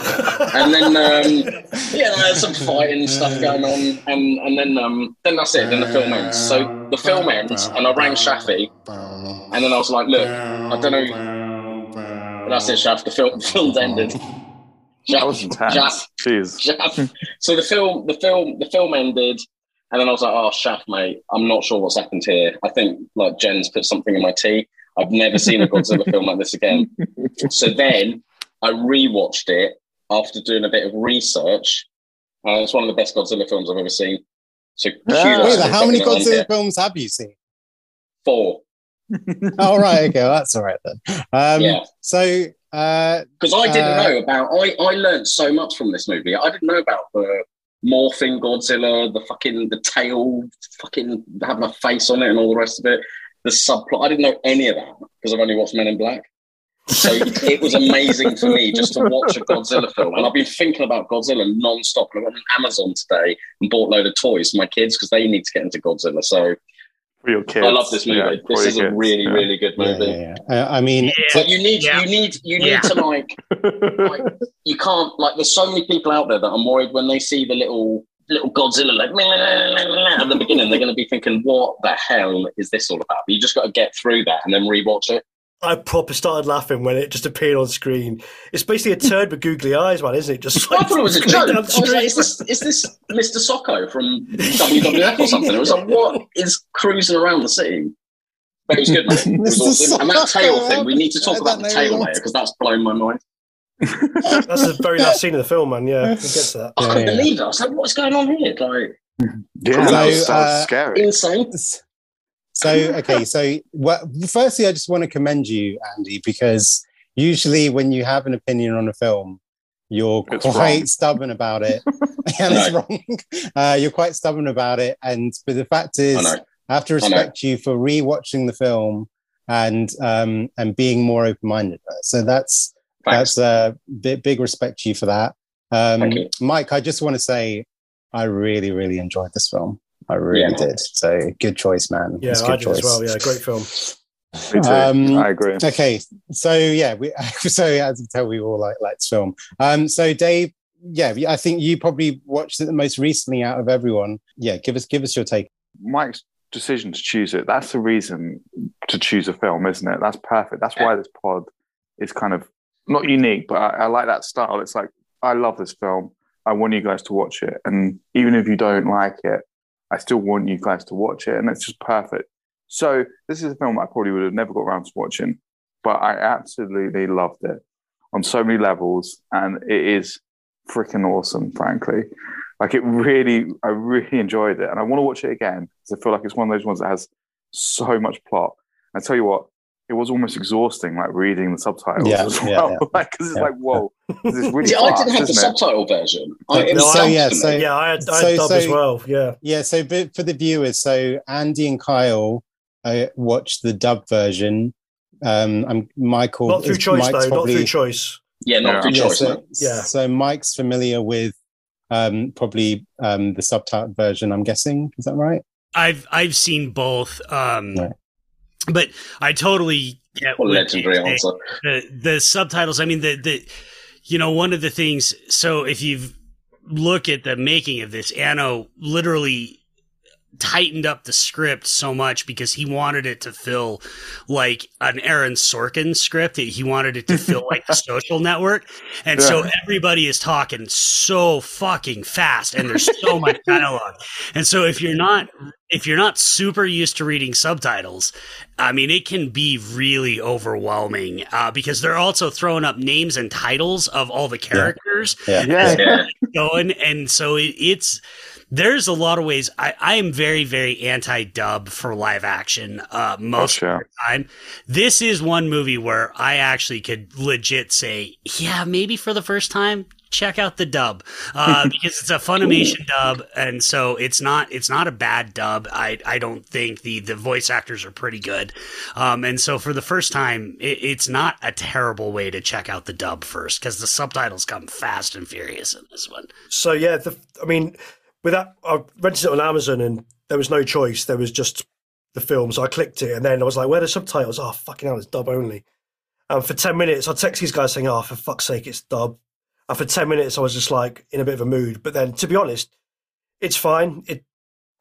And then, um, yeah, there's some fighting stuff going on, and and then um then that's it. Then the film ends. So the film ends, and I rang Shafi, and then I was like, look, I don't know. That's it, Shaf. The film the film's ended. That was intense. Shaf, Jeez. Shaf. So the film the film the film ended, and then I was like, oh, Shaf, mate, I'm not sure what's happened here. I think like Jen's put something in my tea. I've never seen a Godzilla film like this again. So then I rewatched it after doing a bit of research. Uh, it's one of the best Godzilla films I've ever seen. So Yeah. Wait, how many getting it on Godzilla films have you seen? Four. All right, okay, that's all right then. Um, Yeah. So, uh, Because I didn't Uh, know about. I I learned so much from this movie. I didn't know about the morphing Godzilla, the fucking the tail, fucking having a face on it, and all the rest of it. The subplot. I didn't know any of that because I've only watched Men in Black. So it, was amazing for me just to watch a Godzilla film, and I've been thinking about Godzilla non-stop. I went on Amazon today and bought a load of toys for my kids because they need to get into Godzilla. So For your kids. I love this movie. Yeah, this your is a really, yeah. really good movie. yeah, yeah. Uh, I mean, But you need, Yeah. you need, you need Yeah. to like like you can't like there's so many people out there that I'm worried when they see the little little Godzilla like at the beginning they're going to be thinking what the hell is this all about but you just got to get through that and then rewatch it I proper started laughing when it just appeared on screen. It's basically a turd with googly eyes, man, isn't it? Just I thought it was a going joke I down the was like street. is this, is this Mr. Socko from WWF or something it was like what is cruising around the city but it was good man. it was Mr. awesome. and that tail Socko, thing we need to talk about the tail later because that's blown my mind That's the very last scene of the film, man. Yeah, we'll get to that. I couldn't Yeah, yeah. believe it I was like what's going on here like Yeah, that was, that was uh, scary. insane So okay, so well, firstly, I just want to commend you, Andy, because usually when you have an opinion on a film, you're It's quite wrong. stubborn about it, and it's wrong. Uh, you're quite stubborn about it, and but the fact is, know I have to respect you for rewatching the film and um, and being more open minded. So that's Thanks. That's a big, big respect to you for that. Um, Mike, I just want to say I really, really enjoyed this film. I really Yeah. did. So good choice, man. Yeah, It's a I good did as well. Yeah, great film. Me too. Um, I agree. Okay, so yeah, we so as you tell, we all like like this film. Um, so Dave, yeah, I think you probably watched it the most recently out of everyone. Yeah, give us give us your take. Mike's decision to choose it, that's the reason to choose a film, isn't it? That's perfect. That's why this pod is kind of not unique, but I, I like that style. It's like, I love this film. I want you guys to watch it. And even if you don't like it, I still want you guys to watch it. And it's just perfect. So this is a film I probably would have never got around to watching, but I absolutely loved it on so many levels. And it is freaking awesome, frankly. Like it really, I really enjoyed it, and I want to watch it again because I feel like it's one of those ones that has so much plot. I tell you what, it was almost exhausting, like reading the subtitles Yeah, as yeah, well, yeah. like because it's Yeah. like, whoa, this is really See, I didn't have the it? subtitle version. I, it No, was so, yeah, so- Yeah, I had, I So- had dub as well. Yeah. Yeah, so but for the viewers, so Andy and Kyle uh, watched the dub version. Um, I'm Michael. Not through choice, Mike's though. Not through choice. yeah, not through Yeah, choice. so. Yeah. so Mike's familiar with um, probably um, the subtitle version. I'm guessing. Is that right? I've I've seen both, um, Right. But I totally get what legendary say. answer. the the subtitles. I mean, the the you know one of the things. So if you look at the making of this, Anno literally tightened up the script so much because he wanted it to feel like an Aaron Sorkin script. He wanted it to feel like the social network. And so everybody is talking so fucking fast and there's so much dialogue. And so if you're not if you're not super used to reading subtitles, I mean, it can be really overwhelming uh, because they're also throwing up names and titles of all the characters Yeah. Yeah, Yeah. going, and so it, it's there's a lot of ways. I, I am very very anti dub for live action uh, most Gotcha. of the time. This is one movie where I actually could legit say, yeah, maybe for the first time. Check out the dub uh, because it's a Funimation dub, and so it's not it's not a bad dub. I I don't think the the voice actors are pretty good, um, and so for the first time, it, it's not a terrible way to check out the dub first because the subtitles come fast and furious in this one. So yeah, the, I mean, with that, I rented it on Amazon, and there was no choice. There was just the film, so I clicked it, and then I was like, "Where are the subtitles?" Oh, fucking hell, it's dub only. And for ten minutes, I text these guys saying, "Oh, for fuck's sake, it's dub." And for ten minutes, I was just like in a bit of a mood. But then, to be honest, it's fine. It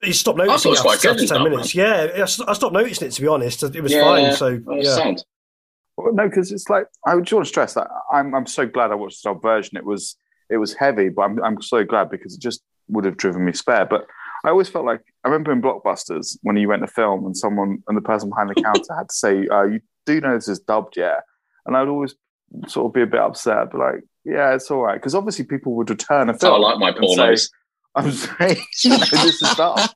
you stop thought it noticing was it quite after, good after ten dub, minutes. Yeah, I stopped noticing it. To be honest, it was Yeah, fine. So yeah, sound. Well, no, because it's like I would want to stress that I'm I'm so glad I watched the dub version. It was it was heavy, but I'm I'm so glad because it just would have driven me spare. But I always felt like I remember in blockbusters when you went to film and someone and the person behind the counter had to say, uh, "You do know this is dubbed, yeah?" And I'd always sort of be a bit upset, but like, yeah, it's all right because obviously people would return a So I film. like my say, pornos. I'm saying, this is dubbed.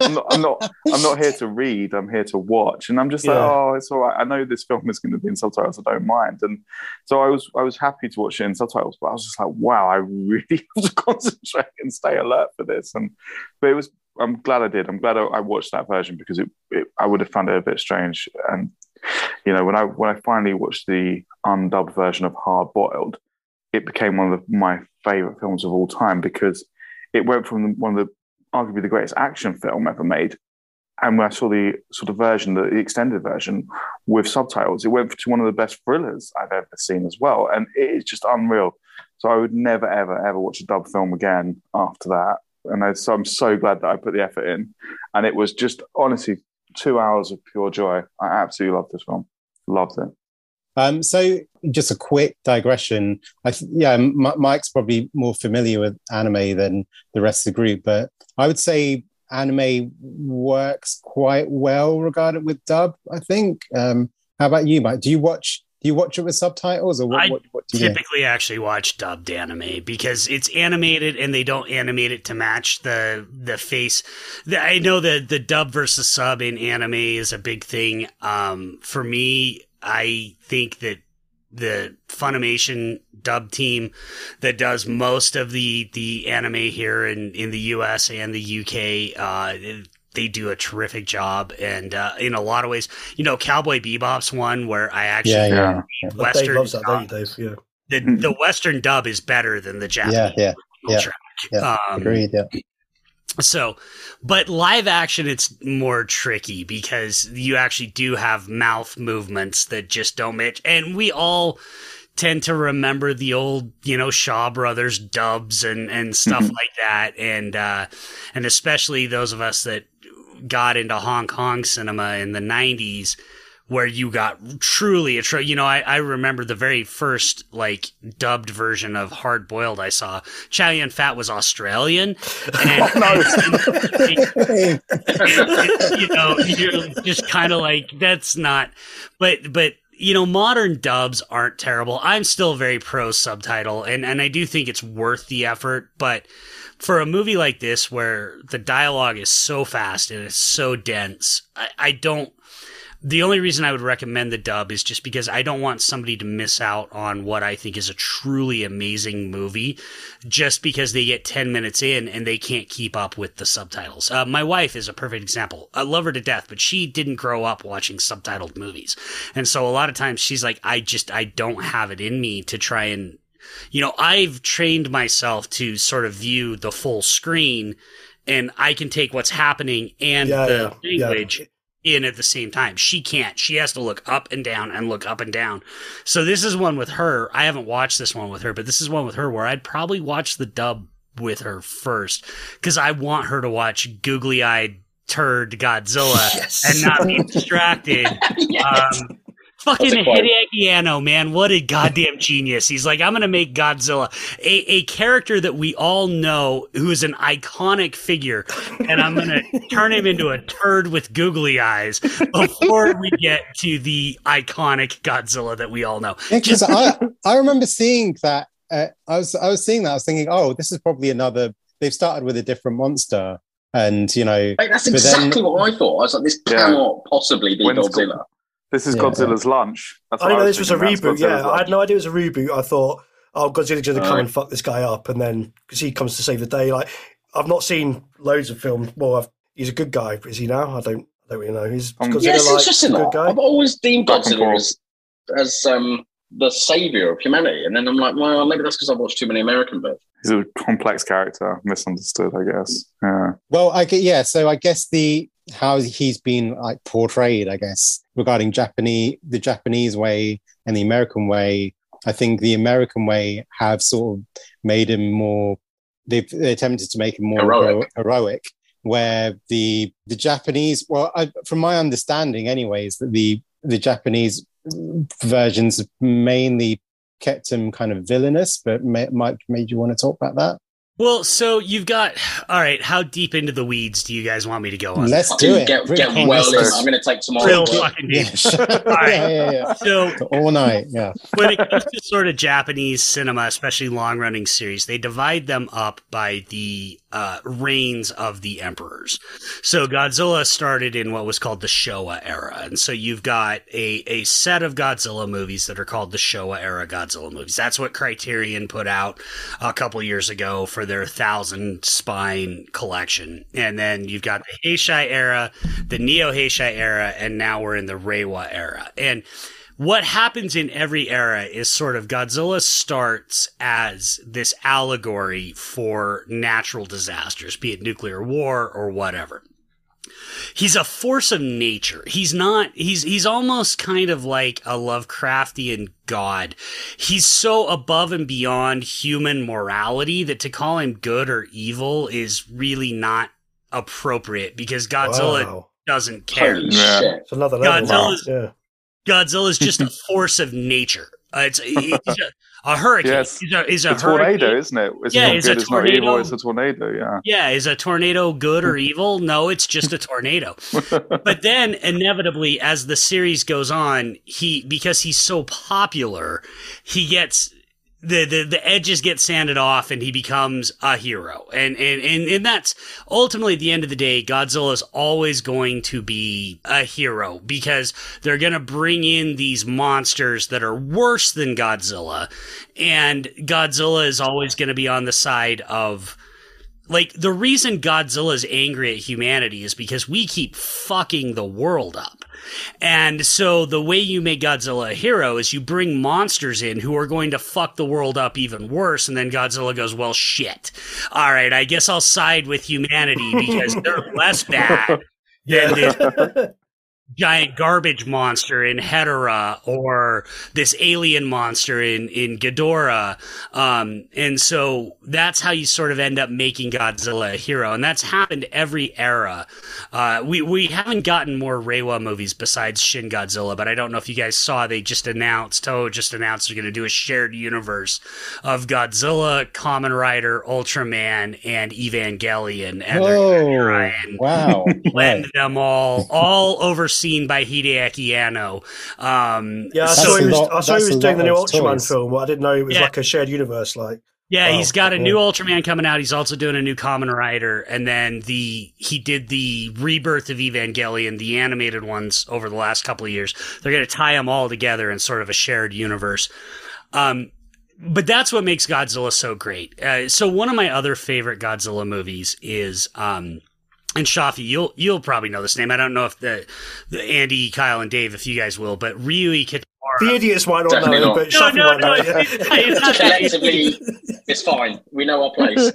I'm not, I'm not, I'm not here to read. I'm here to watch, and I'm just like, oh, it's all right. I know this film is going to be in subtitles. I don't mind, and so I was, I was happy to watch it in subtitles. But I was just like, wow, I really have to concentrate and stay alert for this. And but it was, I'm glad I did. I'm glad I, I watched that version because it, it, I would have found it a bit strange. And you know, when I when I finally watched the undubbed version of Hard Boiled, it became one of the, my favorite films of all time because it went from one of the arguably the greatest action film ever made. And when I saw the sort of version, the, extended version with subtitles, it went to one of the best thrillers I've ever seen as well. And it is just unreal. So I would never, ever, ever watch a dub film again after that. And I, so I'm so glad that I put the effort in. And it was just honestly two hours of pure joy. I absolutely loved this film. Loved it. Um, so just a quick digression. I th- yeah, M- Mike's probably more familiar with anime than the rest of the group, but I would say anime works quite well regarded with dub. I think. Um, how about you, Mike? Do you watch? Do you watch it with subtitles, or what? I what, what do you do? typically actually watch dubbed anime because it's animated and they don't animate it to match the the face. The, I know that the dub versus sub in anime is a big thing. Um, for me, I think that the Funimation dub team that does most of the the anime here in in the US and the UK uh they do a terrific job, and uh, in a lot of ways, you know, Cowboy Bebop's one where I actually Yeah, yeah. Yeah. Like, Dave loves that, dub- Dave? Yeah. the the Western dub is better than the Japanese. Yeah, yeah, yeah, track. yeah. Um, Agreed. Yeah. So, but live action, it's more tricky because you actually do have mouth movements that just don't match. And we all tend to remember the old, you know, Shaw Brothers dubs and, and stuff Mhm. like that. And, uh, and especially those of us that got into Hong Kong cinema in the 90s where you got truly a tr- you know I, I remember the very first like dubbed version of hard boiled i saw. Chow yun fat was australian and, and- you know you're just kind of like that's not but but you know modern dubs aren't terrible. I'm still very pro subtitle and and i do think it's worth the effort but for a movie like this where the dialogue is so fast and it's so dense i, I don't the only reason I would recommend the dub is just because I don't want somebody to miss out on what I think is a truly amazing movie just because they get 10 minutes in and they can't keep up with the subtitles. Uh, my wife is a perfect example. I love her to death, but she didn't grow up watching subtitled movies. And so a lot of times she's like, I just, I don't have it in me to try and, you know, I've trained myself to sort of view the full screen and I can take what's happening and Yeah, the yeah, yeah. In at the same time. She can't. She has to look up and down and look up and down. So this is one with her. I haven't watched this one with her, but this is one with her where I'd probably watch the dub with her first because I want her to watch googly eyed turd Godzilla Yes. and not be distracted. Yes. Um, fucking That's a. Hideaki Anno, man, what a goddamn genius! He's like, I'm gonna make Godzilla a, a character that we all know who is an iconic figure, and I'm gonna turn him into a turd with googly eyes before we get to the iconic Godzilla that we all know. Yeah, because I I remember seeing that. Uh, I was I was seeing that. I was thinking, oh, this is probably another. They've started with a different monster, and you know, Mate, that's But then- exactly what I thought. I was like, this Yeah. cannot possibly be When's Godzilla. This is Yeah. Godzilla's lunch. That's I what didn't know this was a thinking, that's reboot. Yeah, Godzilla's I had no idea it was a reboot. I thought, oh, Godzilla's going to come Right. and fuck this guy up, and then because he comes to save the day. Like, I've not seen loads of films. Well, I've, he's a good guy. Is he now? I don't. I don't really know. He's Um, Godzilla Yeah, it's like interesting. a good guy. I've always deemed Godzilla as, as um, the savior of humanity. And then I'm like, well, maybe that's because I've watched too many American films. He's a complex character, misunderstood, I guess. Yeah. well, I get yeah. So I guess the how he's been like portrayed, I guess, regarding Japanese the Japanese way and the American way. I think the American way have sort of made him more. They've attempted to make him more Heroic. heroic where the the Japanese, well, I, from my understanding, anyways, that the the Japanese versions mainly kept him kind of villainous. But may, Mike, made you want to talk about that? Well, so you've got all right. How deep into the weeds do you guys want me to go on? Let's do it. Get, Bring get well in. I'm going to take tomorrow. Real fucking deep. Yeah, right. yeah, yeah, yeah. So All night, yeah. when it comes to sort of Japanese cinema, especially long running series, they divide them up by the uh, reigns of the emperors. So Godzilla started in what was called the Showa era. And so you've got a, a set of Godzilla movies that are called the Showa era Godzilla movies. That's what Criterion put out a couple years ago for their thousand spine collection. And then you've got the Heisei era, the Neo Heisei era, and now we're in the Reiwa era. And what happens in every era is sort of Godzilla starts as this allegory for natural disasters, be it nuclear war or whatever. He's a force of nature. He's not, he's, he's almost kind of like a Lovecraftian god. He's so above and beyond human morality that to call him good or evil is really not appropriate because Godzilla Wow. doesn't care. Holy Yeah. shit. It's another level. Godzilla's- Yeah. Godzilla is just a force of nature. Uh, it's, it's a, a hurricane. Yes. Is a, is a a tornado, isn't it? It's Yeah, not it's a good, it's not evil, tornado. it's a tornado, yeah. Yeah, is a tornado good or evil? No, it's just a tornado. but then inevitably as the series goes on, he because he's so popular, he gets the, the, the edges get sanded off and he becomes a hero. And, and, and, and that's ultimately at the end of the day, Godzilla is always going to be a hero because they're going to bring in these monsters that are worse than Godzilla. And Godzilla is always going to be on the side of, like the reason Godzilla's angry at humanity is because we keep fucking the world up. And so the way you make Godzilla a hero is you bring monsters in who are going to fuck the world up even worse. And then Godzilla goes, well, shit. All right, I guess I'll side with humanity because they're less bad than this giant garbage monster in Hedorah or this alien monster in, in Ghidorah. Um, and so that's how you sort of end up making Godzilla a hero. And that's happened every era. Uh, we, we haven't gotten more Reiwa movies besides Shin Godzilla, but I don't know if you guys saw, they just announced, Toho just announced they're going to do a shared universe of Godzilla, Kamen Rider, Ultraman, and Evangelion. And they're Whoa! try and Wow! blend them all, all overseen by Hideaki Anno. Um, Yeah, I saw he was, lot- I saw he was doing the new of Ultraman toys. film. But I didn't know it was Yeah. like a shared universe. Like, yeah, Wow. he's got a Yeah. new Ultraman coming out. He's also doing a new Kamen Rider, and then the he did the rebirth of Evangelion, the animated ones over the last couple of years. They're going to tie them all together in sort of a shared universe. Um, but that's what makes Godzilla so great. Uh, so one of my other favorite Godzilla movies is um, and Shafi, you'll you'll probably know this name. I don't know if the, the Andy, Kyle, and Dave, if you guys will, but Ryuhei Kitamura. the idiots might not Definitely know, not. but No, Shafi no, might no, know. it's, yeah. it's, it's. Collectively, it's fine. We know our place.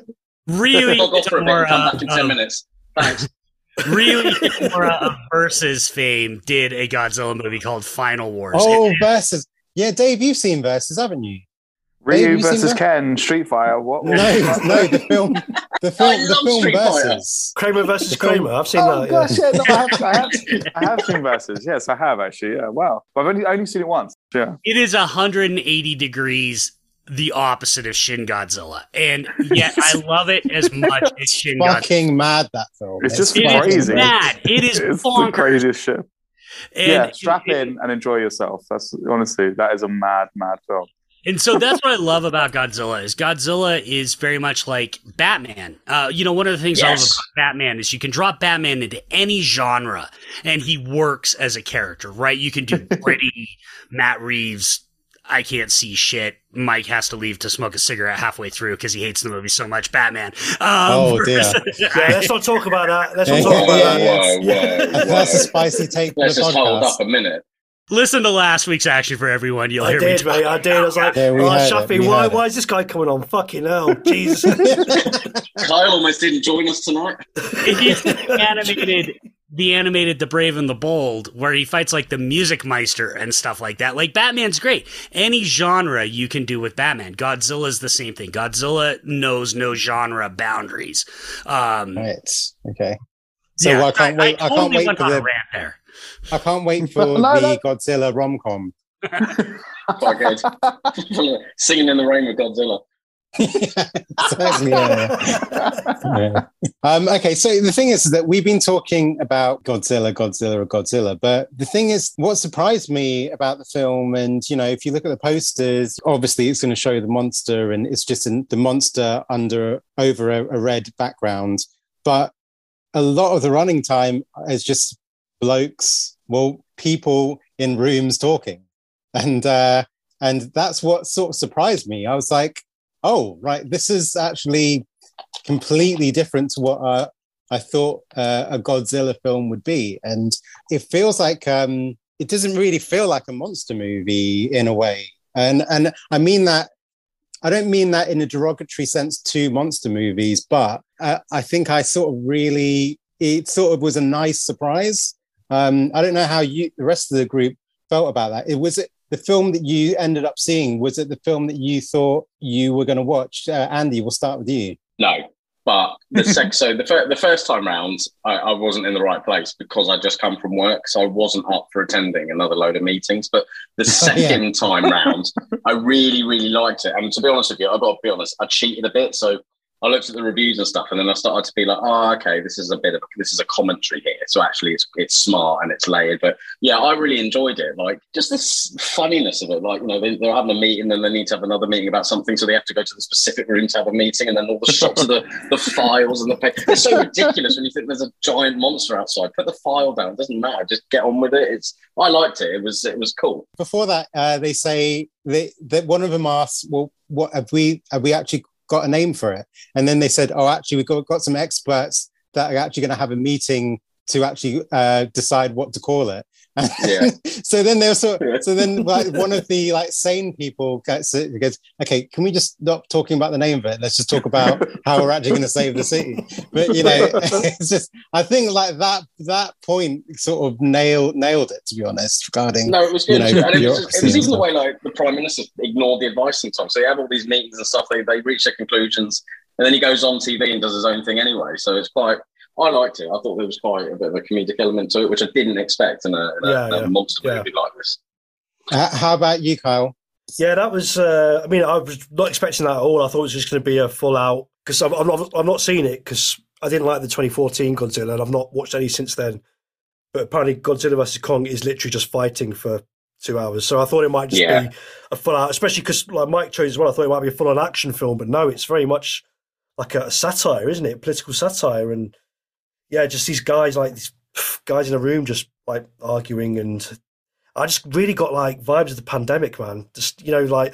Ryuhei Log off for a bit and come back in 10 um, minutes. Thanks. Ryuhei Kitamura of Versus fame did a Godzilla movie called Final Wars. Oh, versus. Yeah, Dave, you've seen versus, haven't you? Dave, Ryu you versus? Ken, Street Fighter. What? No, no, the film, the oh, film, the film Street Fighter. versus. Kramer versus Kramer. I've seen Oh that. gosh, yeah. yeah, no, I, have, I, have, I have seen versus. Yes, I have actually. Yeah, wow. But I've only only seen it once. Yeah, It is 180 degrees the opposite of Shin Godzilla. And yet I love it as much as Shin Godzilla. Fucking mad that film. It's just It is crazy. mad. It is it's the craziest shit. And yeah, strap it- in and enjoy yourself. That's honestly that is a mad, mad film. And so that's what I love about Godzilla is Godzilla is very much like Batman. Uh, you know, one of the things I love about Batman is you can drop Batman into any genre and he works as a character, right? You can do gritty Matt Reeves. I can't see shit. Mike has to leave to smoke a cigarette halfway through because he hates the movie so much. Batman. Um, Oh, dear. Yeah, let's not talk about that. Let's not talk about yeah, that. yeah. whoa, whoa, That's a spicy take Let's the just hold up a minute. Listen to last week's action for everyone. You'll I hear did, me. mate. I did. I was like, Yeah, we oh, heard it, Shafi, why, why is this guy coming on? Fucking hell. Jesus. Kyle almost didn't join us tonight. He's the animated the animated the brave and the bold where he fights like the music meister and stuff like that like batman's great any genre you can do with batman godzilla's the same thing godzilla knows no genre boundaries um Right. Okay. So yeah, I can't wait. I, totally can't wait for on the. rant there I can't wait for No, the no. Godzilla rom com. Quite good. Singing in the rain with Godzilla. exactly. Yeah. Yeah. Um, okay, so the thing is that we've been talking about Godzilla, Godzilla, Godzilla, but the thing is, what surprised me about the film, and you know, if you look at the posters, obviously it's going to show the monster, and it's just in, the monster under over a, a red background, but a lot of the running time is just blokes, well, people in rooms talking, and uh, and that's what sort of surprised me. I was like, oh, right, this is actually completely different to what uh, I thought uh, a Godzilla film would be. And it feels like um, it doesn't really feel like a monster movie in a way. And, and I mean that, I don't mean that in a derogatory sense to monster movies, but uh, I think I sort of really, it sort of was a nice surprise. Um, I don't know how you, the rest of the group felt about that. It was it the film that you ended up seeing. Was it the film that you thought you were going to watch? Uh, Andy, we'll start with you. No, but the sec- so the, fir- the first time round, I, I wasn't in the right place because I just come from work, so I wasn't up for attending another load of meetings. But the second time round, I really, really liked it. And to be honest with you, I've got to be honest, I cheated a bit. So I looked at the reviews and stuff, and then I started to be like, "Oh, okay, this is a bit of this is a commentary here." So actually, it's it's smart and it's layered. But yeah, I really enjoyed it. Like just this funniness of it. Like you know, they, they're having a meeting, and they need to have another meeting about something, so they have to go to the specific room to have a meeting, and then all the shots of the the files and the paper. It's so ridiculous when you think there's a giant monster outside. Put the file down. It doesn't matter. Just get on with it. It's I liked it. It was it was cool. Before that, uh, they say that one of them asks, "Well, what have we have we actually got a name for it. And then they said, oh, actually, we've got, got some experts that are actually going to have a meeting to actually uh, decide what to call it. Yeah. so then they're so so then like one of the like sane people gets it goes, okay, can we just stop talking about the name of it? Let's just talk about how we're actually going to save the city. But you know, it's just I think like that that point sort of nailed nailed it to be honest regarding No, it was good. you know, and it was, it was even the way like the prime minister ignored the advice sometimes. So you have all these meetings and stuff. They they reach their conclusions, and then he goes on TV and does his own thing anyway. So it's quite. I liked it. I thought there was quite a bit of a comedic element to it, which I didn't expect in a, in a, Yeah, a yeah, monster yeah. movie like this. Uh, how about you, Kyle? Yeah, that was. Uh, I mean, I was not expecting that at all. I thought it was just going to be a full out because I'm, I'm not. I'm not seeing it because I didn't like the 2014 Godzilla, and I've not watched any since then. But apparently, Godzilla vs Kong is literally just fighting for two hours. So I thought it might just Yeah. be a full out, especially because like Mike chose as well. I thought it might be a full on action film, but no, it's very much like a satire, isn't it? Political satire, and yeah, just these guys like these guys in a room just like arguing and I just really got like vibes of the pandemic, man. Just you know, like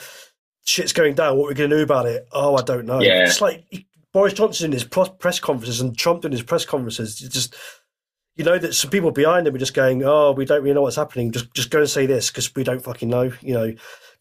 shit's going down. What are we going to do about it? Oh, I don't know. Yeah. It's like Boris Johnson in his press conferences and Trump in his press conferences. You just you know that some people behind them are just going, "Oh, we don't really know what's happening. Just just go and say this because we don't fucking know." You know,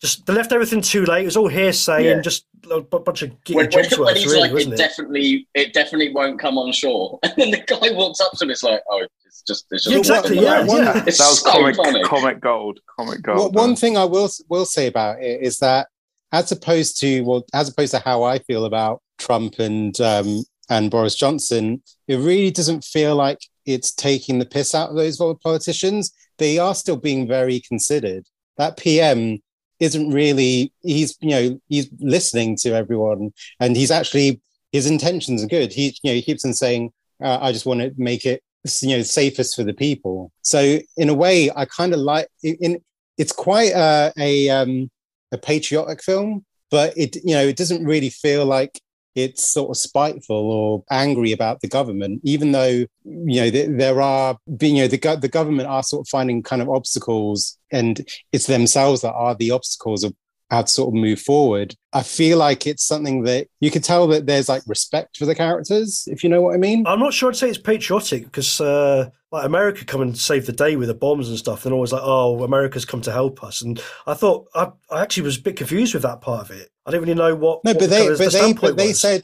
just they left everything too late. It was all hearsay Yeah. and just a bunch of When, when, when he's really, like, wasn't it it? definitely, it definitely won't come on shore, and then the guy walks up to him. It's like, oh, it's just, it's just exactly. Yeah, One- yeah. It's that was so comic funny. comic gold. Comic Well, gold. one thing I will will say about it is that, as opposed to well, as opposed to how I feel about Trump and um, and Boris Johnson, it really doesn't feel like it's taking the piss out of those politicians. They are still being very considered. That PM isn't really. He's you know he's listening to everyone, and he's actually his intentions are good. He you know he keeps on saying, uh, "I just want to make it." you know safest for the people so in a way i kind of like in it's quite a a, um, a patriotic film, but it you know it doesn't really feel like it's sort of spiteful or angry about the government, even though you know there, are you know the the government are sort of finding kind of obstacles, and it's themselves that are the obstacles of how to sort of move forward. I feel like it's something that you could tell that there's like respect for the characters, if you know what I mean. I'm not sure I'd say it's patriotic because uh, like America come and save the day with the bombs and stuff. They're always like, "Oh, America's come to help us." And I thought I, I actually was a bit confused with that part of it. I didn't really know what. No, what but they, kind of the they, but they was. said,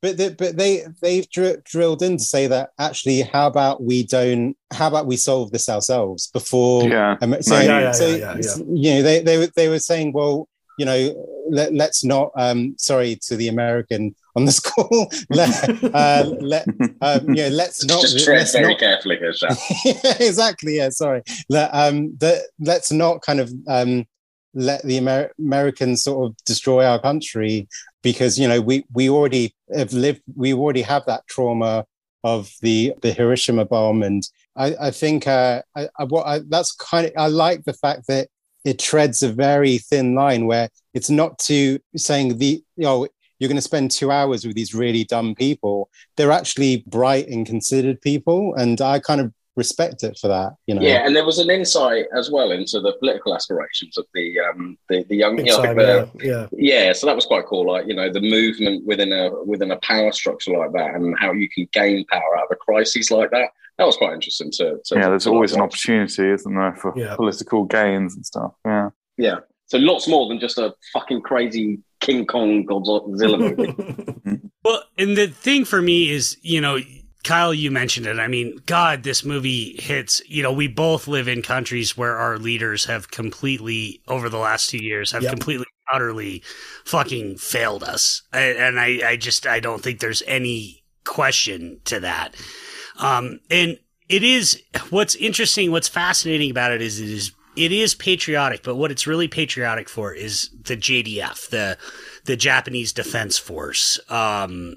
but they, but they, they've dr- drilled in to say that actually, how about we don't? How about we solve this ourselves before? Yeah. Amer- so, No, yeah, yeah, so yeah, yeah, yeah. you know, they, they, were- they were saying, well, you know, let, let's not. Um, sorry to the American on this call. let, uh, let, um, you know, let's not. just tread let's very not carefully here, Sam. yeah, exactly. Yeah, sorry. Let, um, the, let's not kind of um, let the Amer- Americans sort of destroy our country because you know we we already have lived. We already have that trauma of the the Hiroshima bomb, and I, I think uh, I, I, what I, that's kind of I like the fact that it treads a very thin line where it's not to saying the you know you're going to spend two hours with these really dumb people they're actually bright and considered people and i kind of respect it for that you know Yeah, and there was an insight as well into the political aspirations of the um the, the young Big you know, time, the- yeah, yeah. yeah, so that was quite cool. Like you know, the movement within a within a power structure like that, and how you can gain power out of a crisis like that. That was quite interesting to. to yeah, there's to always an opportunity, isn't there, for Yeah. political gains and stuff. Yeah. Yeah, so lots more than just a fucking crazy King Kong Godzilla movie. Mm-hmm. Well, and the thing for me is, you know, Kyle, you mentioned it. I mean, God, this movie hits, you know, we both live in countries where our leaders have completely, over the last two years, have Yep. completely, utterly fucking failed us. And, and I, I just, I don't think there's any question to that. Um, and it is, what's interesting, what's fascinating about it is it is, it is patriotic, but what it's really patriotic for is the JDF, the, the Japanese Defense Force. Um,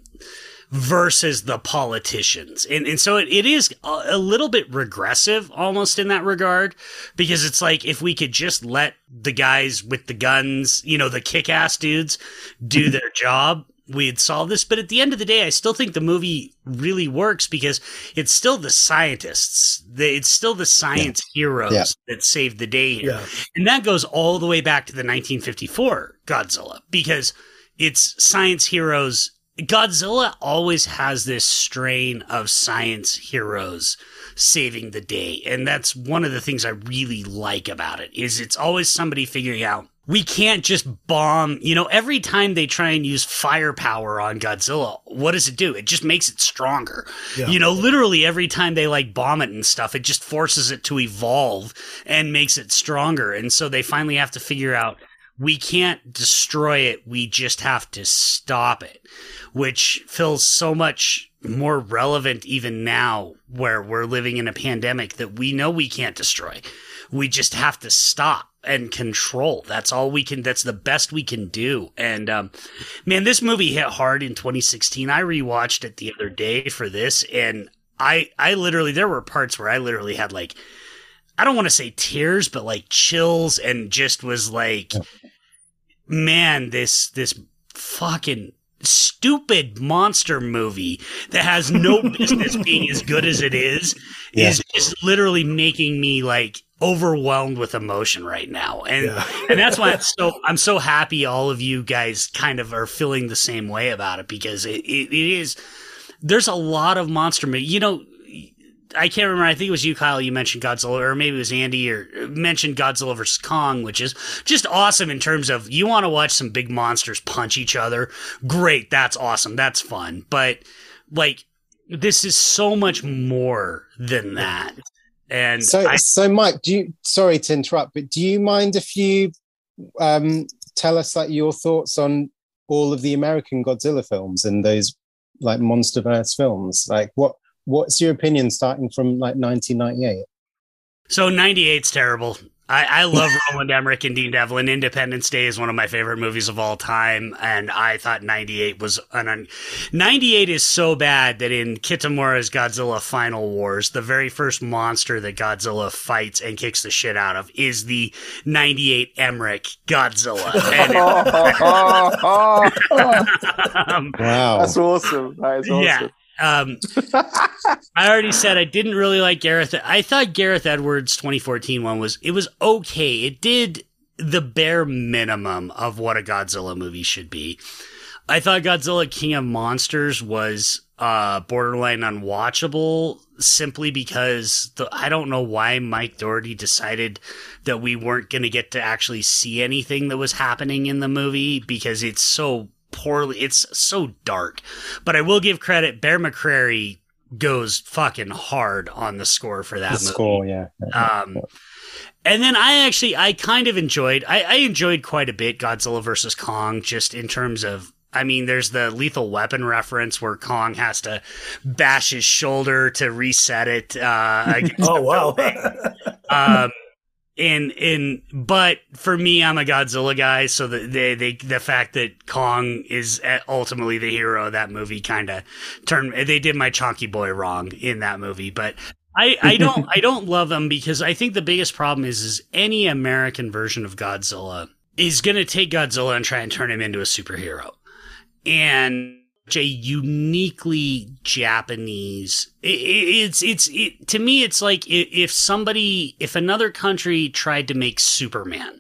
versus the politicians. And, and so it, it is a, a little bit regressive almost in that regard because it's like if we could just let the guys with the guns, you know, the kick ass dudes do their job. We'd solve this, but at the end of the day, I still think the movie really works because it's still the scientists. It's still the science heroes Yeah. that saved the day here. Yeah. And that goes all the way back to the 1954 Godzilla because it's science heroes. Godzilla always has this strain of science heroes saving the day. And that's one of the things I really like about it is it's always somebody figuring out we can't just bomb, you know, every time they try and use firepower on Godzilla, what does it do? It just makes it stronger. Yeah. You know, literally every time they like bomb it and stuff, it just forces it to evolve and makes it stronger. And so they finally have to figure out we can't destroy it, we just have to stop it, which feels so much more relevant even now where we're living in a pandemic that we know we can't destroy. We just have to stop and control. That's all we can. That's the best we can do. And um, man, this movie hit hard in 2016. I rewatched it the other day for this, and I I literally there were parts where I literally had like I don't want to say tears, but like chills, and just was like, man, this this fucking stupid monster movie that has no business being as good as it is Yeah. is just literally making me like overwhelmed with emotion right now and Yeah. and that's why I'm so I'm so happy all of you guys kind of are feeling the same way about it because it, it, it is there's a lot of monster movie you know I can't remember. I think it was you, Kyle. You mentioned Godzilla, or maybe it was Andy, or mentioned Godzilla versus Kong, which is just awesome in terms of you want to watch some big monsters punch each other. Great, that's awesome. That's fun. But like, this is so much more than that. And So, I, so Mike, do you? Sorry to interrupt, but do you mind if you um, tell us like your thoughts on all of the American Godzilla films and those like MonsterVerse films? Like, what what's your opinion starting from like 1998? so 98's terrible. I, I love Roland Emmerich and Dean Devlin. Independence Day is one of my favorite movies of all time, and I thought 98 was an. Un- 98 is so bad that in Kitamura's Godzilla Final Wars, the very first monster that Godzilla fights and kicks the shit out of is the 98 Emmerich Godzilla. And um, Wow, That's awesome. That is awesome. Yeah. Um, I already said I didn't really like Gareth. I thought Gareth Edwards' 2014 one was it was okay. It did the bare minimum of what a Godzilla movie should be. I thought Godzilla King of Monsters was uh, borderline unwatchable simply because the, I don't know why Mike Dougherty decided that we weren't going to get to actually see anything that was happening in the movie because it's so poorly, it's so dark. But I will give credit, Bear McCreary goes fucking hard on the score for that the movie. score, yeah. Um, and then I actually, I kind of enjoyed, I, I enjoyed quite a bit Godzilla versus Kong, just in terms of, I mean, there's the lethal weapon reference where Kong has to bash his shoulder to reset it. Uh, Oh the wow! um, and and but for me, I'm a Godzilla guy, so the they, they the fact that Kong is eh, ultimately the hero of that movie kind of turned. They did my Chonky Boy wrong in that movie, but I I don't I don't love them because I think the biggest problem is is any American version of Godzilla is going to take Godzilla and try and turn him into a superhero, and a uniquely Japanese. It, it, it's it's it, to me. It's like if, if somebody, if another country tried to make Superman,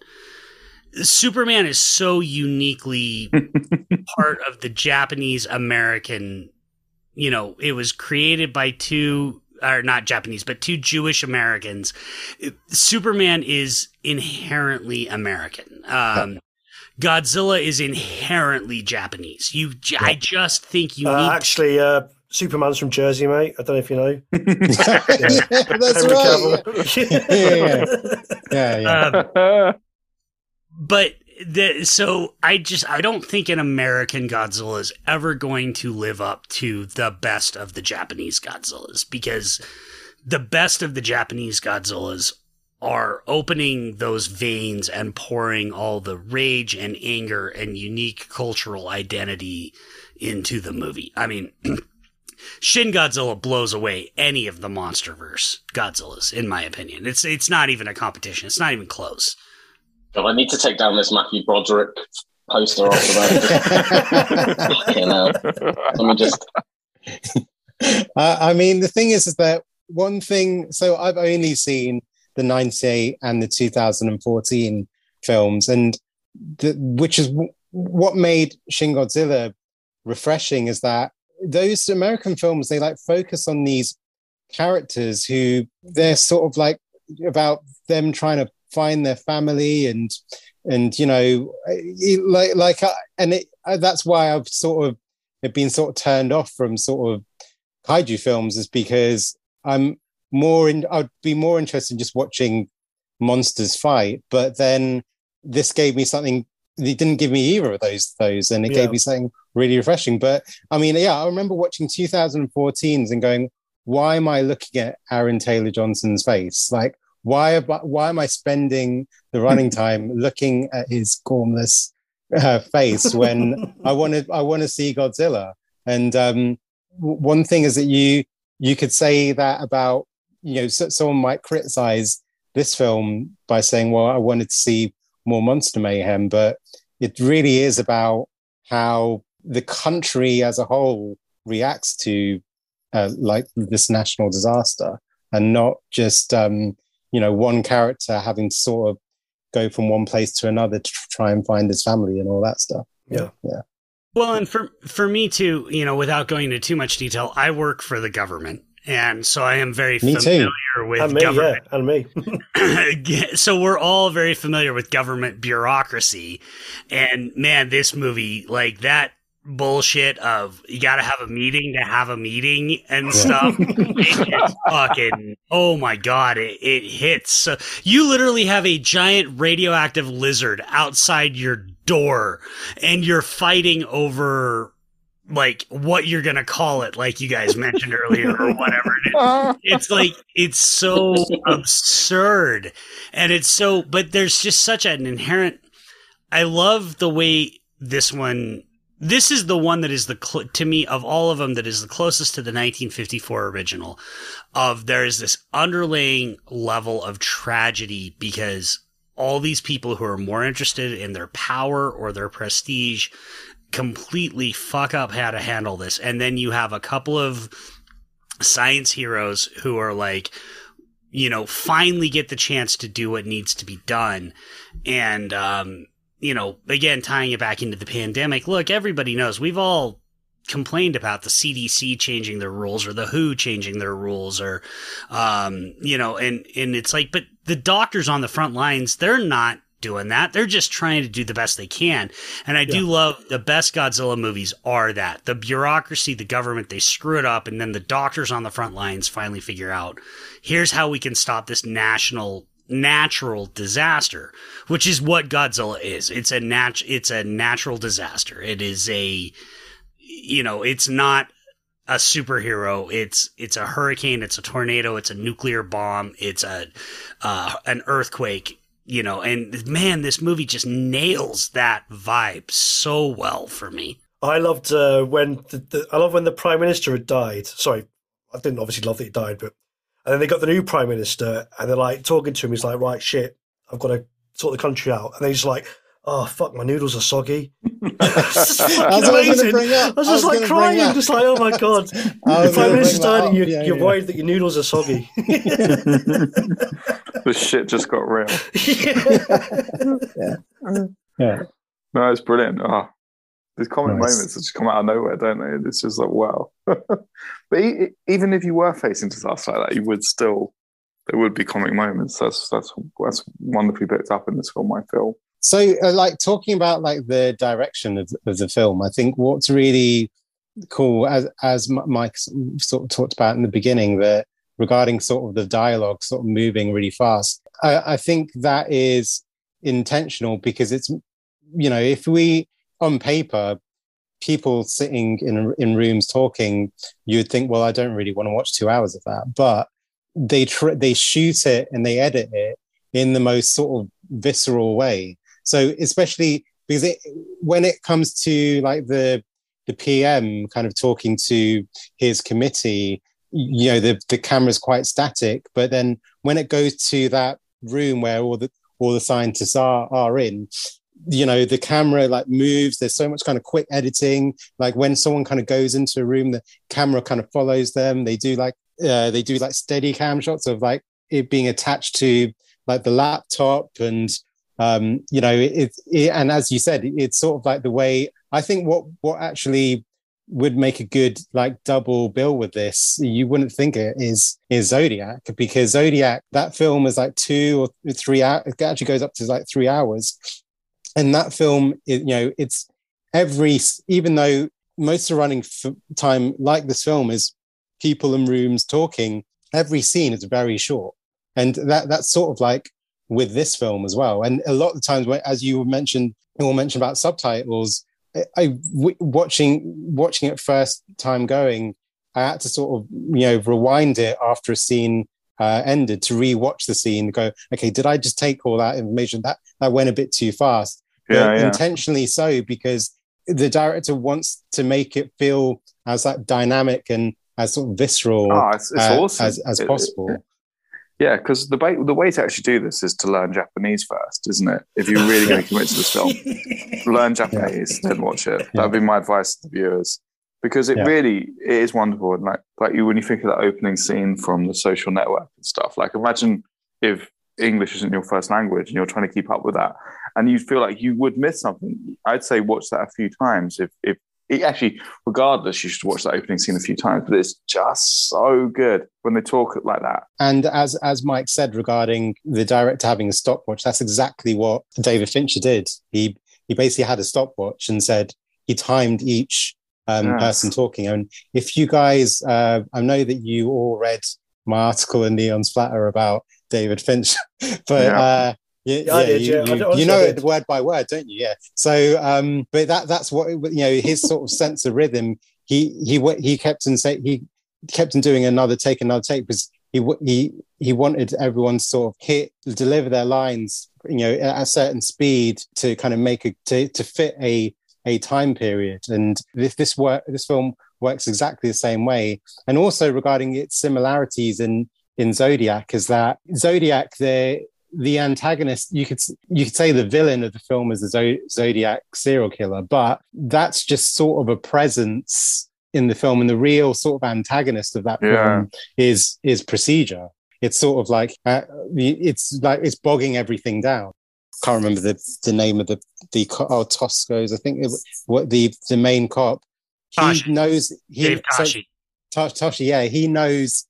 Superman is so uniquely part of the Japanese American. You know, it was created by two, or not Japanese, but two Jewish Americans. Superman is inherently American. Um, Godzilla is inherently Japanese. You, I just think you Uh, need. actually, uh, Superman's from Jersey, mate. I don't know if you know. yeah, that's right. Cavill. Yeah, yeah, yeah. uh, but the so I just I don't think an American Godzilla is ever going to live up to the best of the Japanese Godzillas because the best of the Japanese Godzillas are opening those veins and pouring all the rage and anger and unique cultural identity into the movie. I mean, Shin Godzilla blows away any of the MonsterVerse Godzillas, in my opinion. It's it's not even a competition. It's not even close. God, I need to take down this Matthew Broderick poster off of that. Fucking hell. Let me just. uh, I mean, the thing is, is that one thing. So I've only seen the '98 and the 2014 films, and the, which is what made Shin Godzilla refreshing is that those American films they like focus on these characters who they're sort of like about them trying to find their family and and you know like like uh, and it, uh, that's why I've sort of been sort of turned off from sort of kaiju films is because I'm more in I'd be more interested in just watching monsters fight but then this gave me something it didn't give me either of those those and it Yeah. gave me something really refreshing but I mean yeah I remember watching 2014s and going why am I looking at Aaron Taylor Johnson's face like why am I, why am I spending the running time looking at his gormless uh, face when I want to I want to see Godzilla. And um, w- one thing is that you you could say that about you know so, someone might criticize this film by saying, well, I wanted to see more monster mayhem, but it really is about how the country as a whole reacts to uh, like this national disaster, and not just um, you know one character having to sort of go from one place to another to try and find his family and all that stuff. Yeah. yeah. Well, and for for me too, you know, without going into too much detail, I work for the government, and so I am very Me too. familiar with and me, government. yeah, and me. so we're all very familiar with government bureaucracy, and man, this movie like that bullshit of you got to have a meeting to have a meeting and stuff. it fucking oh my god, it, it hits. So you literally have a giant radioactive lizard outside your door, and you're fighting over. Like what you're gonna call it, like you guys mentioned earlier, or whatever it is. It's like it's so absurd. And it's so but there's just such an inherent i love the way this one this is the one that is the cl- to me of all of them that is the closest to the 1954 original of there is this underlying level of tragedy because all these people who are more interested in their power or their prestige completely fuck up how to handle this. And then you have a couple of science heroes who are like you know finally get the chance to do what needs to be done. And um you know again tying it back into the pandemic look everybody knows we've all complained about the CDC changing their rules or the WHO changing their rules or um you know and and it's like but the doctors on the front lines they're not doing that. They're just trying to do the best they can. And I do love the best Godzilla movies are that. The bureaucracy the government they screw it up and then the doctors on the front lines finally figure out here's how we can stop this national natural disaster which is what Godzilla is. It's a nat it's a natural disaster. It is a you know it's not a superhero. It's it's a hurricane. It's a tornado. It's a nuclear bomb. It's a uh, an earthquake you know and man this movie just nails that vibe so well for me I loved uh, when the, the, I love when the prime minister had died. Sorry, I didn't obviously love that he died, but and then they got the new prime minister, and they're like talking to him. He's like, "Right, shit, I've got to sort the country out," and then he's like, "Oh fuck, my noodles are soggy." It's just fucking That's what I was bring up. I was I just was like crying, just like, "Oh my god." I The was prime gonna minister's bring and you're, Yeah, you're yeah. worried that your noodles are soggy. the shit just got real. Yeah. yeah. No, it's brilliant. Oh, these comic Nice. moments that just come out of nowhere, don't they? It's just like wow. but e- even if you were facing disaster like that, you would still there would be comic moments. That's that's that's wonderfully picked up in this film. I feel. So, uh, like talking about like the direction of, of the film, I think what's really cool, as as Mike sort of talked about in the beginning, that regarding sort of the dialogue sort of moving really fast, I, I think that is intentional because it's you know if we on paper people sitting in in rooms talking, you'd think, well, I don't really want to watch two hours of that, but they tr- they shoot it and they edit it in the most sort of visceral way. So especially because it, when it comes to like the the PM kind of talking to his committee, you know, the the camera's quite static, but then when it goes to that room where all the all the scientists are are in, you know, the camera like moves. There's so much kind of quick editing. Like when someone kind of goes into a room, the camera kind of follows them. They do like uh, they do like steady cam shots of like it being attached to like the laptop and um, you know, it, it, and as you said, it's sort of like the way I think what what actually would make a good like double bill with this. You wouldn't think it is is Zodiac because Zodiac that film is like two or three hours. It actually goes up to like three hours, and that film, you know, it's every even though most of the running time like this film is people in rooms talking. Every scene is very short, and that that's sort of like with this film as well. And a lot of the times, as you mentioned, you all mentioned about subtitles. I watching watching it first time going, I had to sort of you know rewind it after a scene uh, ended to rewatch the scene. Go, okay, did I just take all that information? That that went a bit too fast. Yeah, yeah. intentionally so because the director wants to make it feel as that dynamic and as sort of visceral Oh, it's, it's uh, awesome. as, as It- possible. it- yeah, because the way the way to actually do this is to learn Japanese first, isn't it? If you're really going to commit to this film, learn Japanese, then watch it. That'd be my advice to the viewers, because it Yeah. really it is wonderful. And like like you when you think of that opening scene from the Social Network and stuff. Like imagine if English isn't your first language and you're trying to keep up with that, and you feel like you would miss something. I'd say watch that a few times. If if it actually, regardless, you should watch that opening scene a few times. But it's just so good when they talk like that. And as as Mike said regarding the director having a stopwatch, that's exactly what David Fincher did. He he basically had a stopwatch and said he timed each um, Yes. person talking. And if you guys, uh, I know that you all read my article in Neon's Flatter about David Fincher, but Yeah. uh, yeah, Yeah, did, you, yeah. You- you know it word by word, don't you? Yeah. So, um, but that that's what you know. His sort of sense of rhythm. He he he kept on say he kept on doing another take, another take because he he he wanted everyone to sort of hit deliver their lines, you know, at a certain speed to kind of make a to, to fit a a time period. And this this work this film works exactly the same way. And also regarding its similarities in in Zodiac is that Zodiac the the antagonist you could you could say the villain of the film is the Zodiac serial killer, but that's just sort of a presence in the film, and the real sort of antagonist of that Yeah. film is is procedure. It's sort of like uh, it's like it's bogging everything down. Can't remember the the name of the the oh Tosco's. I think it, what the the main cop. He Tashi. knows he Dave so- Tosh, Toschi, yeah, he knows.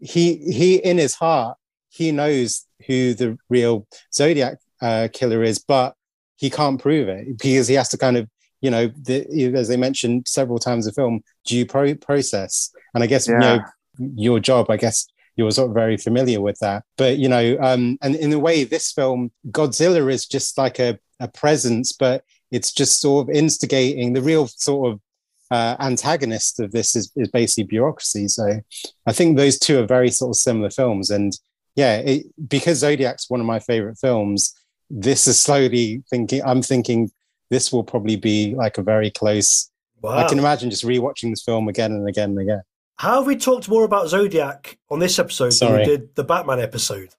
He he in his heart he knows who the real Zodiac uh, killer is, but he can't prove it because he has to kind of you know the, as they mentioned several times in the film due pro- process. And I guess you know your job, I guess you're sort of very familiar with that. But you know, um, and in a way, this film Godzilla is just like a a presence, but it's just sort of instigating the real sort of uh, antagonist of this is, is basically bureaucracy. So I think those two are very sort of similar films. And yeah, it, because Zodiac's one of my favorite films, this is slowly thinking, I'm thinking this will probably be like a very close. Wow. I can imagine just rewatching this film again and again and again. How have we talked more about Zodiac on this episode Sorry. than we did the Batman episode?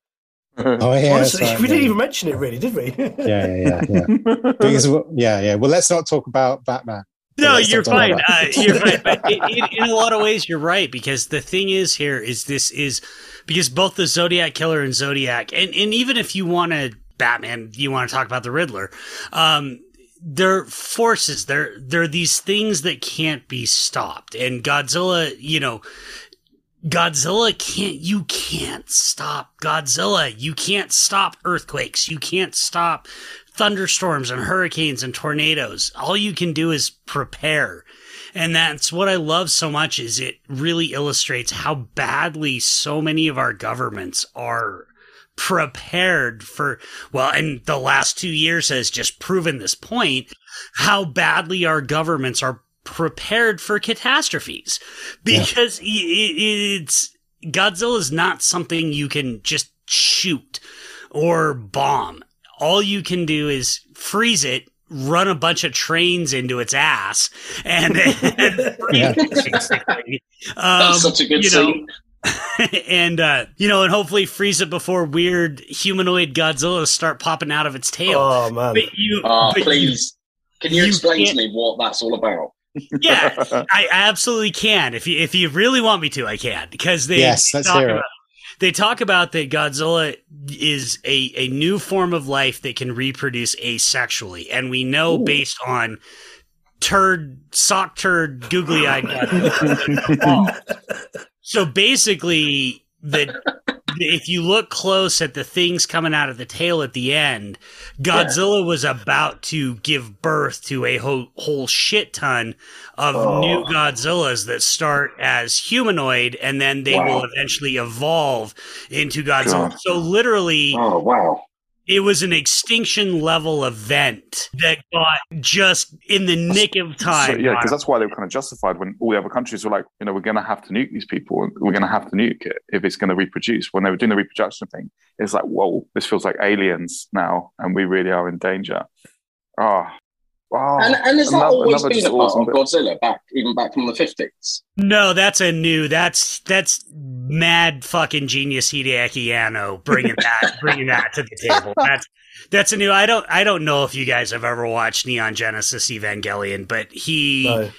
Oh, yeah. Honestly, right, we didn't yeah. even mention it, really, did we? Yeah, yeah, yeah. yeah. because, yeah, yeah. Well, let's not talk about Batman. No, you're fine. Uh, you're fine. But in, in, in a lot of ways, you're right because the thing is here is this is because both the Zodiac Killer and Zodiac, and and even if you want to Batman, you want to talk about the Riddler, um, they're forces. They're they're these things that can't be stopped. And Godzilla, you know. Godzilla can't, you can't stop Godzilla. You can't stop earthquakes. You can't stop thunderstorms and hurricanes and tornadoes. All you can do is prepare. And that's what I love so much is it really illustrates how badly so many of our governments are prepared for well and the last 2 years has just proven this point how badly our governments are prepared for catastrophes because i i it's Godzilla is not something you can just shoot or bomb. All you can do is freeze it, run a bunch of trains into its ass, and, and Yeah. That's Um, such a good you know, scene. and uh, you know, and hopefully freeze it before weird humanoid Godzillas start popping out of its tail. oh man, but you, Oh, but you- please. Can you, you explain to can't- me what that's all about? yeah, I absolutely can. If you if you really want me to, I can because they Yes, let's talk hear it. They talk about that Godzilla is a, a new form of life that can reproduce asexually. And we know based on turd, sock turd, googly eyed So basically, the if you look close at the things coming out of the tail at the end, Godzilla was about to give birth to a whole, whole shit ton of Oh. new Godzillas that start as humanoid and then they will eventually evolve into Godzilla. God. So literally, Oh wow. It was an extinction level event that got just in the nick of So, time. yeah, because that's why they were kind of justified when all the other countries were like, you know, we're going to have to nuke these people. We're going to have to nuke it if it's going to reproduce. When they were doing the reproduction thing, it's like, whoa, this feels like aliens now, and we really are in danger. Oh, oh And, and has that another- always been a part awesome of bit. Godzilla back, even back from the fifties? No, that's a new. That's that's mad fucking genius Hideaki Anno bringing that bringing that to the table. That's that's a new. I don't I don't know if you guys have ever watched Neon Genesis Evangelion, but he No.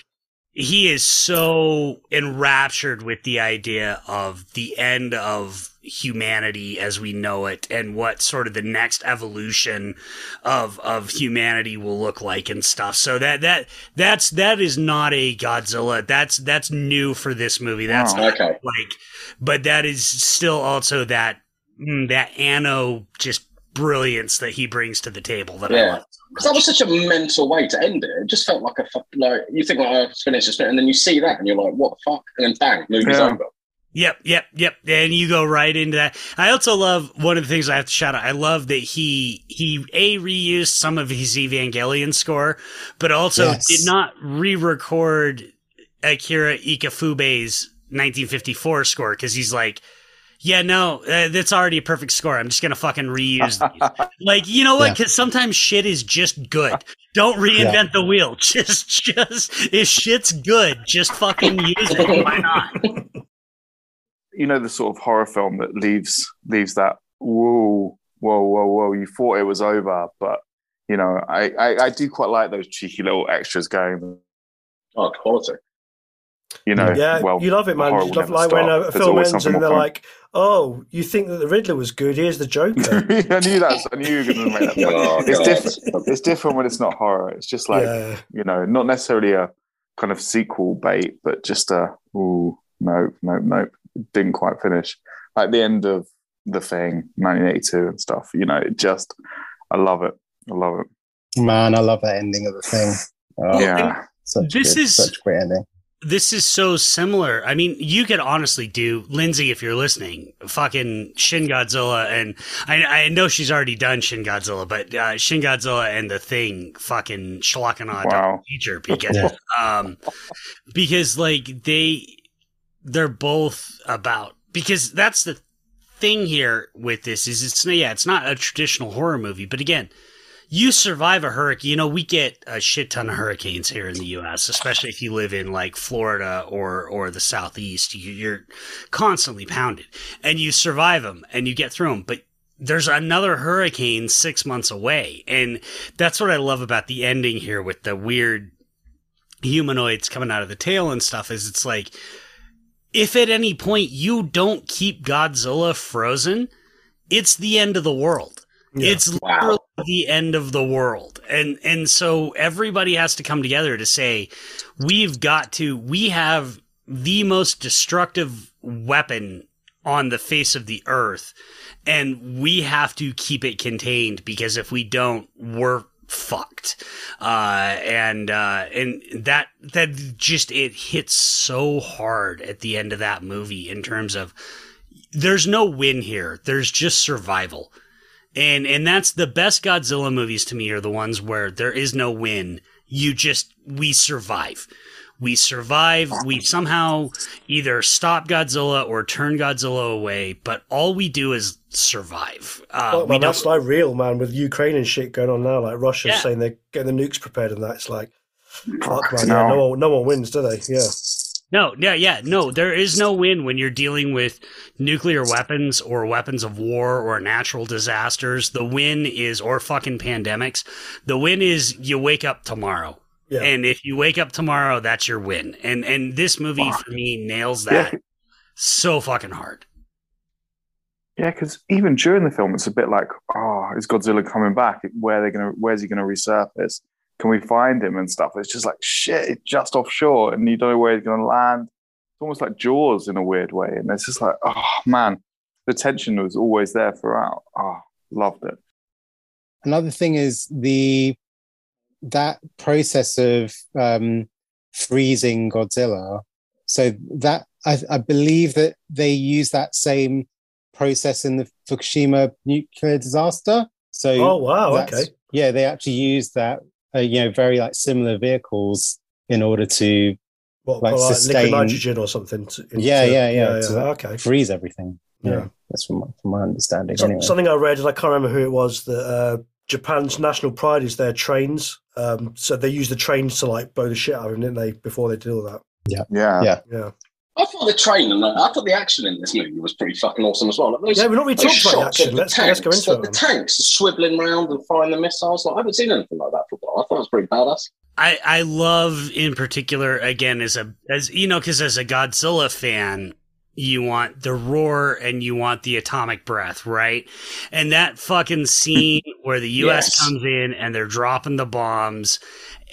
he is so enraptured with the idea of the end of humanity as we know it and what sort of the next evolution of of humanity will look like and stuff. So that that that's that is not a Godzilla. That's that's new for this movie. That's Wow. not Okay. like but that is still also that mm, that Anno just brilliance that he brings to the table that I Yeah. love. Because that was such a mental way to end it. It just felt like a fuck- like you think like oh, it's finished, it's finished, and then you see that and you're like, what the fuck? And then bang, movie's Yeah. over. Yep, yep, yep. And you go right into that. I also love one of the things I have to shout out. I love that he he a reused some of his Evangelion score, but also Yes. did not re-record Akira Ifukube's 1954 score because he's like, yeah, no, uh, that's already a perfect score. I'm just gonna fucking reuse these. like, you know what? Yeah. Because sometimes shit is just good. Don't reinvent the wheel. Just, just if shit's good, just fucking use it. Why not? you know, the sort of horror film that leaves leaves that whoa, whoa, whoa, whoa. You thought it was over, but you know, I, I, I do quite like those cheeky little extras going. Oh, quality. You know, Yeah, well, you love it, man. You love never like when a, uh, a There's film ends and they're more like, "Oh, you think that the Riddler was good? Here's the Joker." I knew that. I knew you were going to make that. point. Oh, it's God. different. It's different when it's not horror. It's just like yeah, you know, not necessarily a kind of sequel bait, but just a ooh, nope, nope, nope. Didn't quite finish. Like the end of the thing, 1982 and stuff. You know, it just, I love it. I love it. Man, I love that ending of the thing. Oh, yeah. such This good, is- such a great ending. this is so similar. I mean, you could honestly do Lindsay if you're listening, fucking Shin Godzilla, and I, I know she's already done Shin Godzilla, but uh, Shin Godzilla and the Thing, fucking Schlackana Wow. feature because Yeah. um because like they they're both about because that's the thing here with this is it's yeah it's not a traditional horror movie but again you survive a hurricane you know we get a shit ton of hurricanes here in the US especially if you live in like Florida or or the southeast You- you're constantly pounded and you survive them and you get through them but there's another hurricane 6 months away and that's what I love about the ending here with the weird humanoids coming out of the tail and stuff is it's like if at any point you don't keep Godzilla frozen, it's the end of the world. Yeah. It's Wow. literally the end of the world. And and so everybody has to come together to say we've got to we have the most destructive weapon on the face of the earth and we have to keep it contained because if we don't we're fucked. Uh and uh and that that just it hits so hard at the end of that movie in terms of there's no win here. There's just survival. And and that's the best godzilla movies to me are the ones where there is no win. You just we survive we survive we somehow either stop godzilla or turn godzilla away but all we do is survive uh, Well, we man, don't- that's like real, man, with Ukraine and shit going on now. Like Russia Yeah. saying they're getting the nukes prepared and that. It's like, fuck, man. no. Yeah, no, one, no one wins, do they? Yeah. No, yeah, yeah, no, there is no win when you're dealing with nuclear weapons or weapons of war or natural disasters. The win is, or fucking pandemics. The win is you wake up tomorrow. Yeah. And if you wake up tomorrow, that's your win. And and this movie Fuck. for me nails Yeah. that so fucking hard. Yeah, because even during the film, it's a bit like, oh, is Godzilla coming back? Where are they gonna? Where's he gonna resurface? Can we find him and stuff? It's just like shit. It's just offshore, and you don't know where he's gonna land. It's almost like Jaws in a weird way, and it's just like, oh man, the tension was always there throughout. Oh, loved it. Another thing is the that process of um, freezing Godzilla. So that I, I believe that they use that same process in the Fukushima nuclear disaster. So Oh wow, okay. yeah, they actually use that uh, you know very like similar vehicles in order to What, like like, liquid sustain- nitrogen or something? To, Yeah, to- yeah, yeah, to- okay. freeze everything. Yeah, Yeah. that's from my, from my understanding. So- anyway. Something I read, and I can't remember who it was, that uh, Japan's national pride is their trains. Um, so they use the trains to like blow the shit out of them, didn't they? Before they did all that. Yeah, Yeah. Yeah. I thought the train and I thought the action in this movie was pretty fucking awesome as well. Like those, Yeah, we're not really those talking about the action. Let's, let's go tanks, into like it. the tanks swiveling around and firing the missiles. Like, I haven't seen anything like that before. I thought it was pretty badass. I, I love in particular again as a as you know because as a Godzilla fan you want the roar and you want the atomic breath right and that fucking scene where the U.S. Yes. comes in and they're dropping the bombs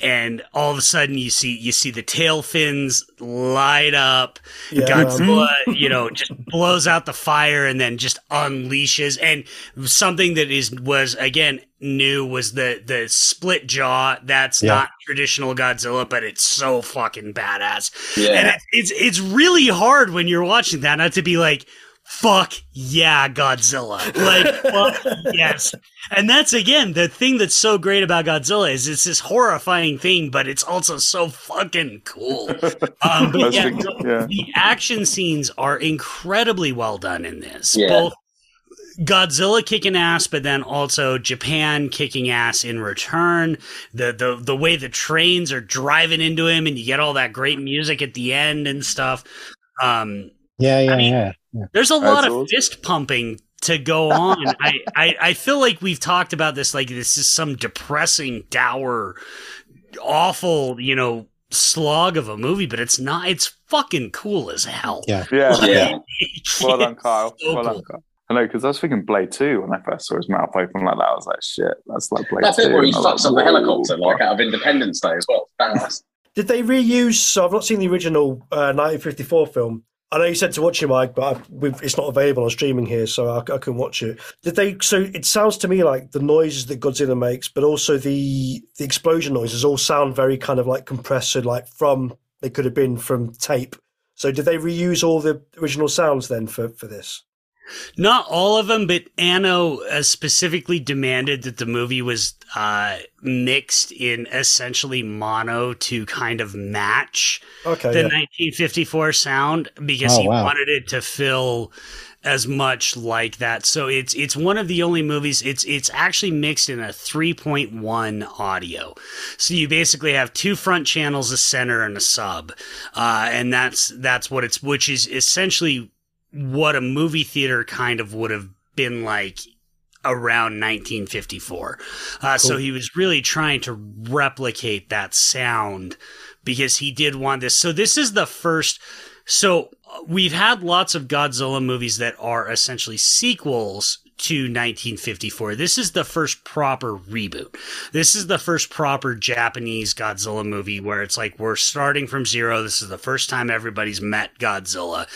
and all of a sudden you see you see the tail fins light up Yeah, um, Godzilla, you know, just blows out the fire and then just unleashes. And something that is was again new was the the split jaw. That's Yeah. not traditional Godzilla, but it's so fucking badass. And Yeah. it, it's it's really hard when you're watching that not to be like. Fuck yeah, Godzilla. Like, fuck yes. And that's again the thing that's so great about Godzilla is it's this horrifying thing, but it's also so fucking cool. Um, but yeah, the- yeah. the action scenes are incredibly well done in this. Yeah. Both Godzilla kicking ass, but then also Japan kicking ass in return. The the the way the trains are driving into him, and you get all that great music at the end and stuff. Um, yeah, yeah, I mean- yeah. yeah. there's a lot of awesome. fist pumping to go on. I, I I feel like we've talked about this like this is some depressing, dour, awful, you know, slog of a movie, but it's not. It's fucking cool as hell. Yeah. yeah. Yeah. Well done, Kyle. So well done. Kyle. I know because I was thinking Blade Two when I first saw his mouth open like that. I was like, shit, that's like Blade That Two. bit where he And I fucks up the helicopter, like out of Independence Day as well. Did they reuse? So I've not seen the original uh, 1954 film. I know you said to watch it, Mike, but it's not available on streaming here, so I, I couldn't watch it. Did they? So it sounds to me like the noises that Godzilla makes, but also the the explosion noises all sound very kind of like compressed, like from they could have been from tape. So did they reuse all the original sounds then for for this? Not all of them, but Anno uh, specifically demanded that the movie was uh, mixed in essentially mono to kind of match Okay, the yeah. 1954 sound because Oh, he wow. wanted it to feel as much like that. So it's it's one of the only movies. It's it's actually mixed in a 3.1 audio. So you basically have two front channels, a center, and a sub, uh, and that's that's what it's which is essentially what a movie theater kind of would have been like around 1954. Uh, So he was really trying to replicate that sound because he did want this. So this is the first. So we've had lots of Godzilla movies that are essentially sequels to 1954. This is the first proper reboot. This is the first proper Japanese Godzilla movie where it's like we're starting from zero. This is the first time everybody's met Godzilla.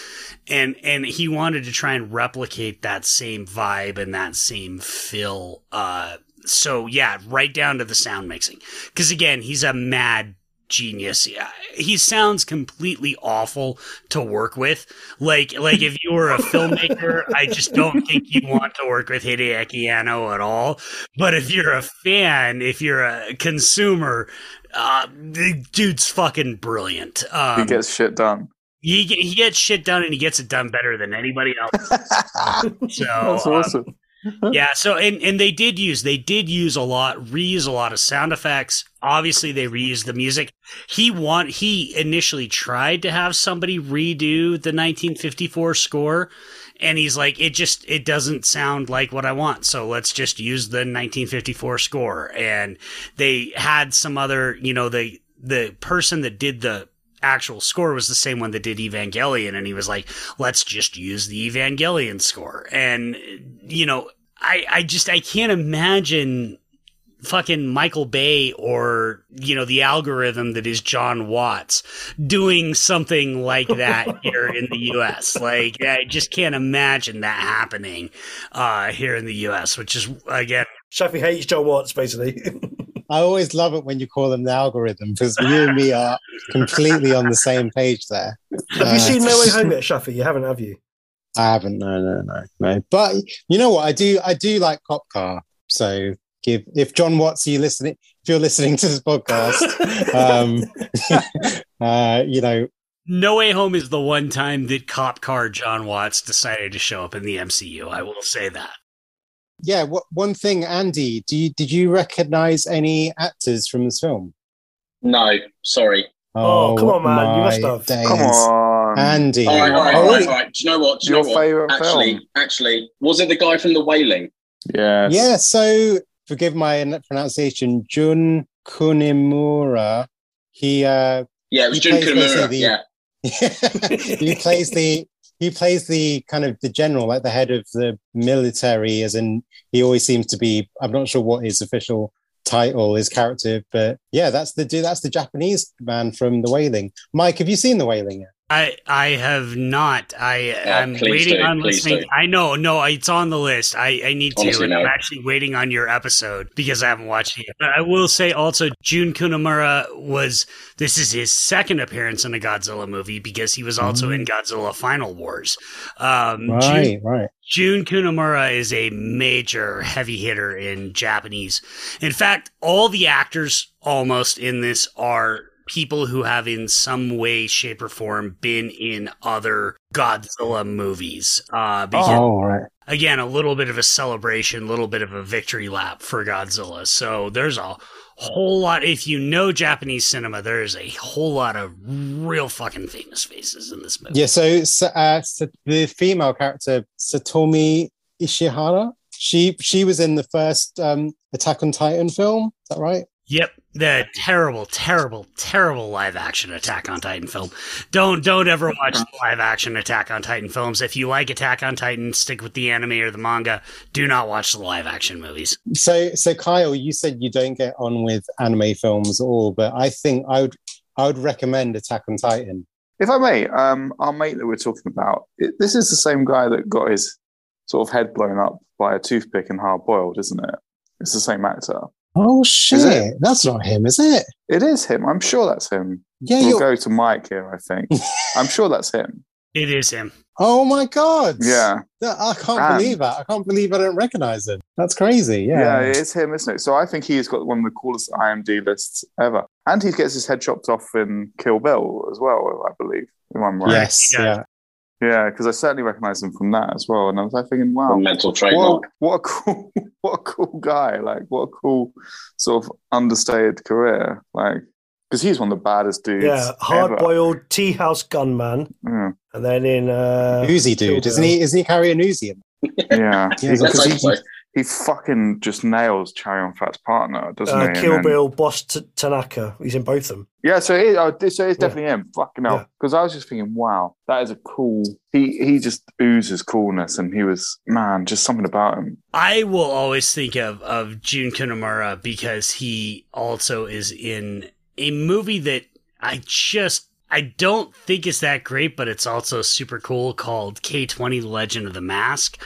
And and he wanted to try and replicate that same vibe and that same feel uh so yeah, right down to the sound mixing. Cuz again, he's a mad genius. He sounds completely awful to work with. Like like if you were a filmmaker, I just don't think you want to work with Hideaki Anno at all. But if you're a fan, if you're a consumer, uh, the dude's fucking brilliant. Um, He gets shit done. he he gets shit done and he gets it done better than anybody else. So That's um, awesome. Yeah so and and they did use they did use a lot reuse a lot of sound effects. Obviously they reused the music. He want he initially tried to have somebody redo the 1954 score and he's like it just it doesn't sound like what i want so let's just use the 1954 score. And they had some other you know the the person that did the actual score was the same one that did Evangelion, and he was like, "Let's just use the Evangelion score." And you know, I I just I can't imagine fucking Michael Bay or you know the algorithm that is Jon Watts doing something like that here in the U.S. Like I just can't imagine that happening uh, here in the U.S. Which is again, Shafi hates Jon Watts, basically. I always love it when you call them the algorithm because you and me are completely on the same page there. have you seen No Way Home yet, Shafi? You haven't, have you? I haven't. No, no, no, no. But you know what? I do. I do like Cop Car. So give if Jon Watts, you listening? If you're listening to this podcast, um, uh, you know, No Way Home is the one time that Cop Car Jon Watts decided to show up in the MCU. I will say that. Yeah. What one thing, Andy? Do you did you recognize any actors from this film? No, sorry. Oh, come on, man, you must my have. days. Come on. Andy. All right, all right, Oh, all right, really? all right. Do you know what? Do you Your know what? favourite actually, film? actually, was it the guy from The Wailing? Yes. Yeah, so forgive my pronunciation, Jun Kunimura. He uh Yeah, it was He Jun plays Kunimura. the- Yeah, he plays the he plays the kind of the general, like the head of the military, as in he always seems to be. I'm not sure what his official title, his character, but yeah, that's the dude. That's the Japanese man from The Wailing. Mike, have you seen The Wailing yet? I I have not. I I'm waiting do, on please listening. do. I know, no, it's on the list. I I need to, Honestly, and no. I'm actually waiting on your episode because I haven't watched it. Yet. But I will say also, Jun Kunimura was this is his second appearance in a Godzilla movie because he was also in Godzilla Final Wars. Um, Jun, Right, right. Jun Kunimura is a major heavy hitter in Japanese. In fact, all the actors almost in this are people who have in some way, shape, or form been in other Godzilla movies. Uh, because, Oh, right. again, a little bit of a celebration, a little bit of a victory lap for Godzilla. So there's a whole lot. If you know Japanese cinema, there is a whole lot of real fucking famous faces in this movie. Yeah. So, so, uh, so the female character Satomi Ishihara. She she was in the first um, Attack on Titan film. Is that right? Yep, the terrible, terrible, terrible live action Attack on Titan film. Don't don't ever watch the live action Attack on Titan films. If you like Attack on Titan, stick with the anime or the manga. Do not watch the live action movies. So, so Kyle, you said you don't get on with anime films at all, but I think I would I would recommend Attack on Titan. If I may, um, our mate that we're talking about, it, this is the same guy that got his sort of head blown up by a toothpick and hard boiled, isn't it? It's the same actor. Oh shit, that's not him, is it? It is him. I'm sure that's him. Yeah. We'll You're, go to Mike here, I think. I'm sure that's him. It is him. oh my god. Yeah. That- I can't And- believe that. I can't believe I don't recognize him. That's crazy. Yeah, Yeah. it is him, isn't it? So I think he's got one of the coolest IMD lists ever. And he gets his head chopped off in Kill Bill as well, I believe, if I'm right. Yes. Yeah. Yeah. Yeah, because I certainly recognize him from that as well. And I was like thinking, wow, mental what, trademark. what a cool, what a cool guy! Like, what a cool sort of understated career. Like, because he's one of the baddest dudes. yeah, hard-boiled tea house gunman. Yeah, And then in uh, Uzi dude, isn't he? Isn't he carrying an Uzi? yeah. Yeah, He- that's Let's because he, so. He fucking just nails Chow Yun-fat's partner, doesn't uh, he? And Kill then- Bill, Boss T- Tanaka. He's in both of them. Yeah, so it, oh, so it's Yeah. definitely him. Fucking hell. Because I was just thinking, wow, that is a cool. He he just oozes coolness, and he was man, just something about him. I will always think of of Jun Kunimura because he also is in a movie that I just I don't think is that great, but it's also super cool called K twenty Legend of the Mask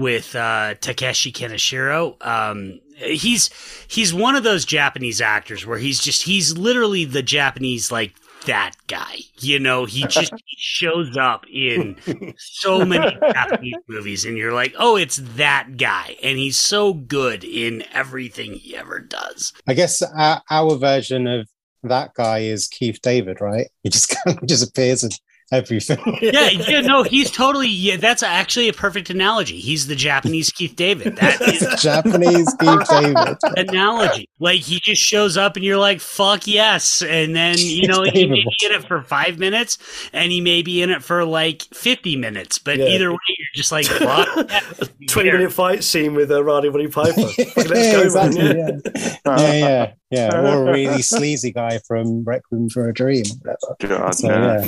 with uh, Takeshi Kaneshiro. Um, he's he's one of those Japanese actors where he's just he's literally the Japanese like that guy. You know, he just he shows up in so many Japanese movies, and you're like, oh, it's that guy, and he's so good in everything he ever does. I guess our, our version of that guy is Keith David, right? He just kind of just appears in every film. Yeah, yeah, no, he's totally. Yeah, that's actually a perfect analogy. He's the Japanese Keith David. That is Japanese Keith David. analogy. Like he just shows up and you're like, fuck yes. And then, you know, he may be in it for five minutes and he may be in it for like 50 minutes. But Yeah. either way, you're just like fuck. Twenty minute fight scene with uh, Roddy Roddy Piper. Let's yeah, go, exactly, man. yeah. yeah, yeah, yeah. Or a really sleazy guy from Requiem for a Dream. God, So, yeah.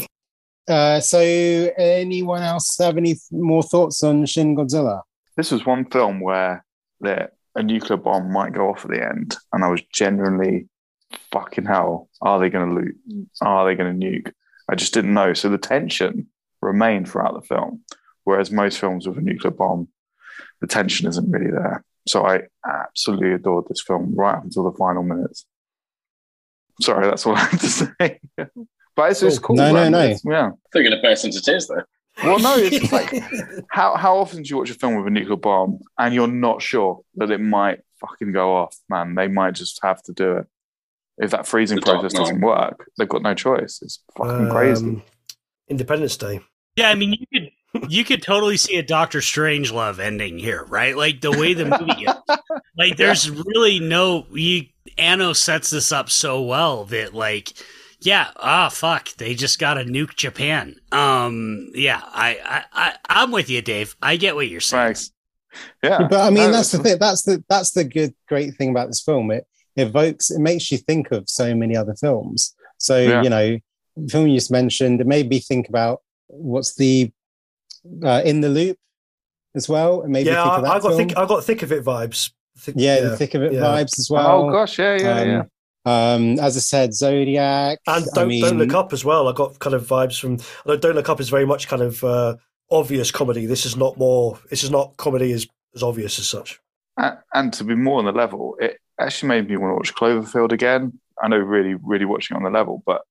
Uh, so, anyone else have any more thoughts on Shin Godzilla? This was one film where there, a nuclear bomb might go off at the end, and I was genuinely fucking hell. Are they going to loot? Are they going to nuke? I just didn't know. So the tension remained throughout the film, whereas most films with a nuclear bomb, the tension isn't really there. So I absolutely adored this film right up until the final minutes. Sorry, that's all I have to say. but it's, it's cool. No, no, no. It's- yeah. They're going to burst into tears though. Well, no, it's like how how often do you watch a film with a nuclear bomb and you're not sure that it might fucking go off? Man, they might just have to do it. If that freezing The process doesn't work, they've got no choice. It's fucking crazy. Um, Independence Day. Yeah, I mean, you could you could totally see a Doctor Strangelove ending here, right? Like the way the movie is. Like, there's really no. You Anno sets this up so well that like. Yeah, ah, fuck. They just got to nuke Japan. Um, yeah, I, I, I, I'm with you, Dave. I get what you're saying. Thanks. Yeah, But I mean, No, that's the thing. That's the that's the good, great thing about this film. It evokes, it makes you think of so many other films. So Yeah. you know, the film you just mentioned, it made me think about what's the uh, in the loop as well. It made me Yeah, think of that I, I got film. thick. I got thick of it vibes. Thick- yeah, the thick of it yeah. vibes as well. Oh gosh, yeah, yeah, Um, yeah. Um, as I said, Zodiac. And don't mean, don't look up as well. I got kind of vibes from. Although don't look up is very much kind of uh, obvious comedy. This is not more. This is not comedy as as obvious as such. And, and to be more on the level, it actually made me want to watch Cloverfield again. I know, really, really watching on the level, but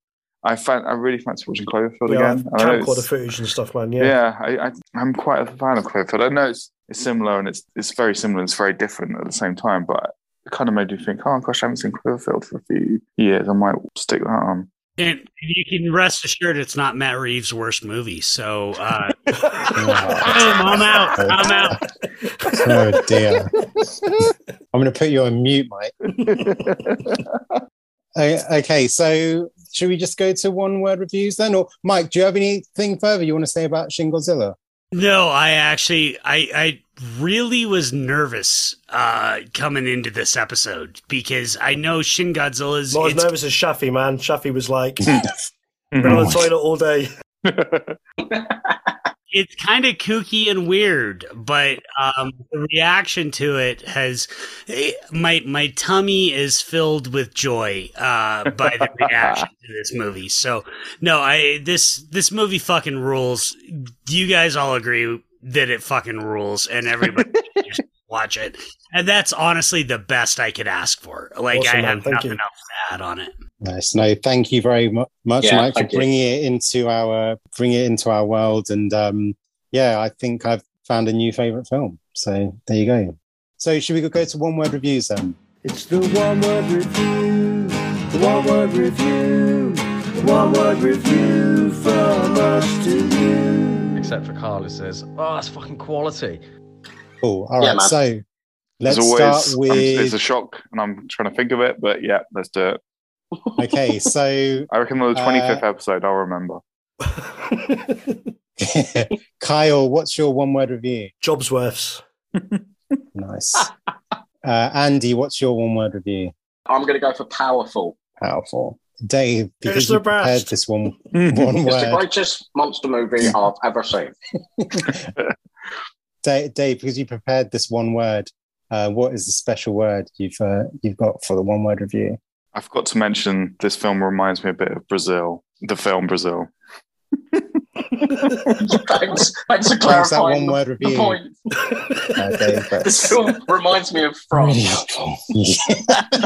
I fan, I really fancy watching Cloverfield Yeah, again. I know camcorder it's- footage and stuff, man. Yeah. Yeah, I, I, I'm quite a fan of Cloverfield. I know it's it's similar and it's it's very similar and it's very different at the same time, but it kind of made me think, oh gosh, I haven't seen Cloverfield for a few years. I might stick that on. And you can rest assured it's not Matt Reeves' worst movie. So, uh, boom, wow. I'm out. I'm out. oh dear. I'm going to put you on mute, Mike. Okay, so should we just go to one word reviews then? Or Mike, do you have anything further you want to say about Shin Godzilla? No, I actually, I, I really was nervous uh, coming into this episode because I know Shin Godzilla's. Not as nervous as Shafi, man. Shafi was like been on the toilet all day. it's kind of kooky and weird, but um, the reaction to it has eh, my my tummy is filled with joy uh, by the reaction to this movie. So no, I this this movie fucking rules. Do you guys all agree that it fucking rules, and everybody just watch it. And that's honestly the best I could ask for. Like Awesome, I man. have Thank nothing else to add on it. Nice. No, thank you very mu- much, Yeah, Mike, for thank you. bringing it into our bring it into our world. And um, yeah, I think I've found a new favorite film. So there you go. So should we go to one word reviews then? It's the one word review, the one word review, the one word review from us to you. Except for Carl, who says, "Oh, that's fucking quality." Cool. All Yeah, right. man. so let's always, start I'm- it's a shock, and I'm trying to think of it, but yeah, let's do it. Okay, so I reckon on the Uh, 25th episode, I'll remember. Kyle, what's your one word review? Jobs Jobsworths. Nice. Uh, Andy, what's your one word review? I'm going to go for powerful. Powerful. Dave, because you prepared best. this one one It's the greatest monster movie I've ever seen. Dave, Dave, because you prepared this one word, uh, what is the special word you've uh, you've got for the one word review? I forgot to mention this film reminds me a bit of Brazil, the film Brazil. thanks, thanks for Thanks, that one word the review. point. Uh, Dave, This film reminds me of France. really helpful.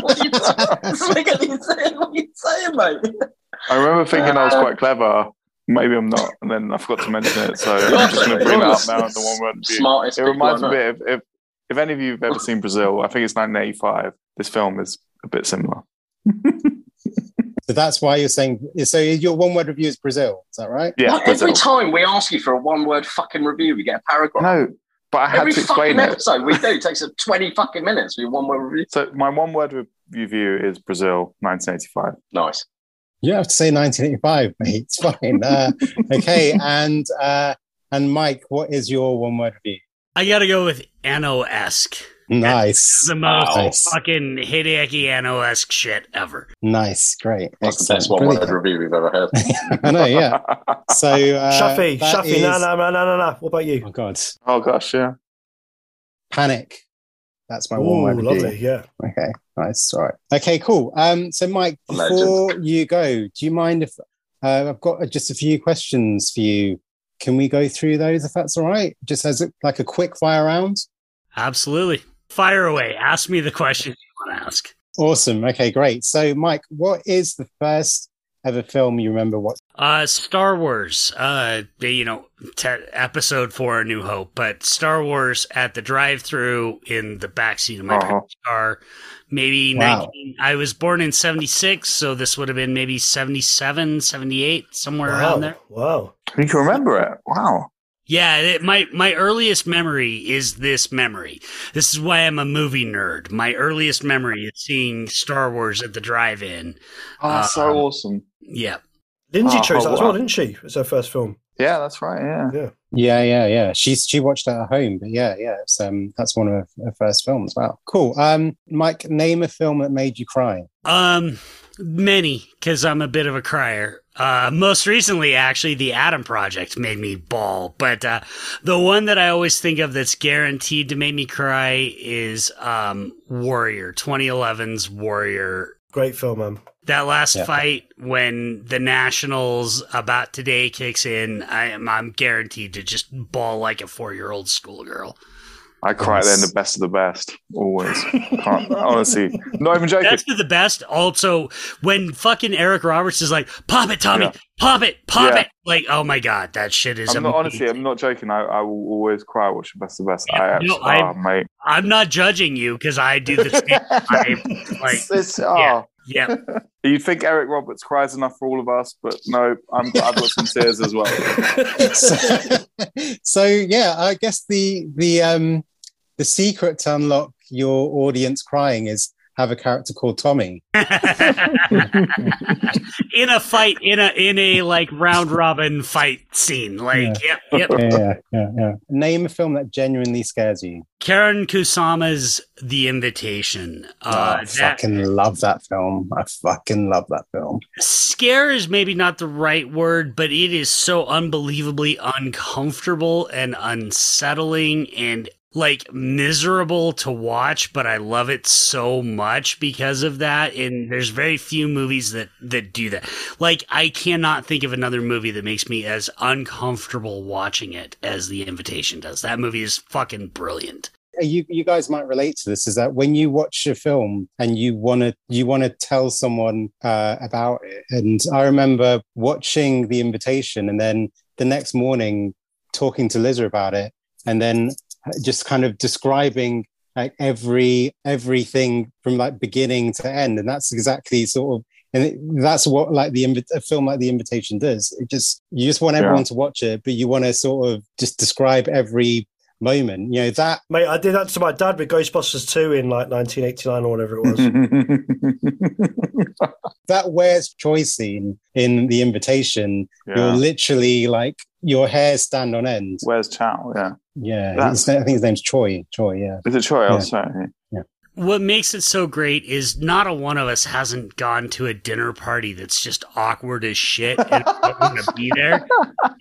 What, are you, what are you saying? What are you saying, mate? I remember thinking I was Uh, quite clever. Maybe I'm not, and then I forgot to mention it. So I'm just going to bring that up now the one word review. Smartest It reminds me a bit of if, if any of you have ever seen Brazil, I think it's 1985. This film is a bit similar. So that's why you're saying. So your one word review is Brazil. Is that right? Yeah, Like, Brazil. every time we ask you for a one-word fucking review, we get a paragraph. No, but I had every to fucking explain it. episode we do takes us 20 fucking minutes for your one-word review. So my one word review is Brazil, 1985. Nice. You have to say 1985, mate. It's fine. Uh, okay, and uh, And Mike, what is your one word review? I gotta go with Anno esque. Nice. The most Nice. fucking Hideaki Anno esque shit ever. Nice. Great. That's the best one word Brilliant. review we've ever had. I know, yeah. So, uh, Shafi, that Shafi, is- no, no, no, no, no, no. What about you? Oh, God. oh gosh, yeah. Panic. That's my Ooh, one word review. lovely, yeah. Okay, nice. All right. Okay, cool. Um, so Mike, Legend. before you go, do you mind if uh, I've got just a few questions for you? Can we go through those if that's all right? Just as a, like a quick fire round. Absolutely. Fire away. Ask me the questions you want to ask. Awesome. Okay, great. So, Mike, what is the first ever film you remember watching? Uh, Star Wars, uh, you know, te- episode four, A New Hope, but Star Wars at the drive-through in the backseat of my Uh-huh. parents' car. Maybe Wow. 19, I was born in 76, so this would have been maybe 77, 78, somewhere Wow. around there. Wow. You can remember it. Wow. Yeah, it, my my earliest memory is this memory. This is why I'm a movie nerd. My earliest memory is seeing Star Wars at the drive-in. Oh, Uh, so awesome. Yeah. Lindsay Oh, chose that as wow. well, didn't she? It's her first film. Yeah, that's right. Yeah. Yeah. Yeah, yeah, yeah. She's she watched it at home, but yeah, yeah. It's, um, that's one of her, her first films. Wow, cool. Um, Mike, name a film that made you cry. Um, many, because I'm a bit of a crier. Uh, most recently, actually, the Adam Project made me bawl. But uh, the one that I always think of that's guaranteed to make me cry is um, Warrior, 2011's Warrior. Great film, man. That last Yeah. fight when the Nationals about today kicks in, I am I'm guaranteed to just bawl like a four year old schoolgirl. I cry Yes. then the best of the best. Always. Can't, honestly. Not even joking. That's the best. Also, when fucking Eric Roberts is like, "Pop it, Tommy, Yeah. pop it, pop Yeah. it," like, oh my god, that shit is. I'm not, honestly, I'm not joking. I, I will always cry watching Best of the Best. Yeah, I actually, no, I- oh, mate. I'm not judging you because I do the same. I, like, It's- it's- oh. Yeah. yeah, You'd think Eric Roberts cries enough for all of us, but no, I'm, I've got some tears as well. so, so yeah, I guess the the um the secret to unlock your audience crying is have a character called Tommy. in a fight, in a in a like round robin fight scene, like, yep, yep. Yeah, yeah, yeah. Name a film that genuinely scares you. Karen Kusama's The Invitation. Oh, Uh, I that, fucking love that film. I fucking love that film. scare is maybe not the right word, but it is so unbelievably uncomfortable and unsettling and like miserable to watch, but I love it so much because of that. And there's very few movies that that do that. Like I cannot think of another movie that makes me as uncomfortable watching it as The Invitation does. That movie is fucking brilliant. you you guys might relate to this is that when you watch a film and you want to you want to tell someone uh, about it and i remember watching the invitation and then the next morning talking to liza about it and then just kind of describing like every everything from like beginning to end. And that's exactly sort of and it, that's what like the a film like the invitation does. It just you just want everyone to watch it but you want to sort of just describe every moment you know that Mate, I did that to my dad with Ghostbusters 2 in like 1989 or whatever it was. that where's choice scene in the invitation you're literally like your hair stand on end Where's Chow? Yeah. yeah That's- i think his name's troy troy yeah Is it Troy? Oh, yeah. I'll say. What makes it so great is not a one of us hasn't gone to a dinner party that's just awkward as shit and don't want to be there.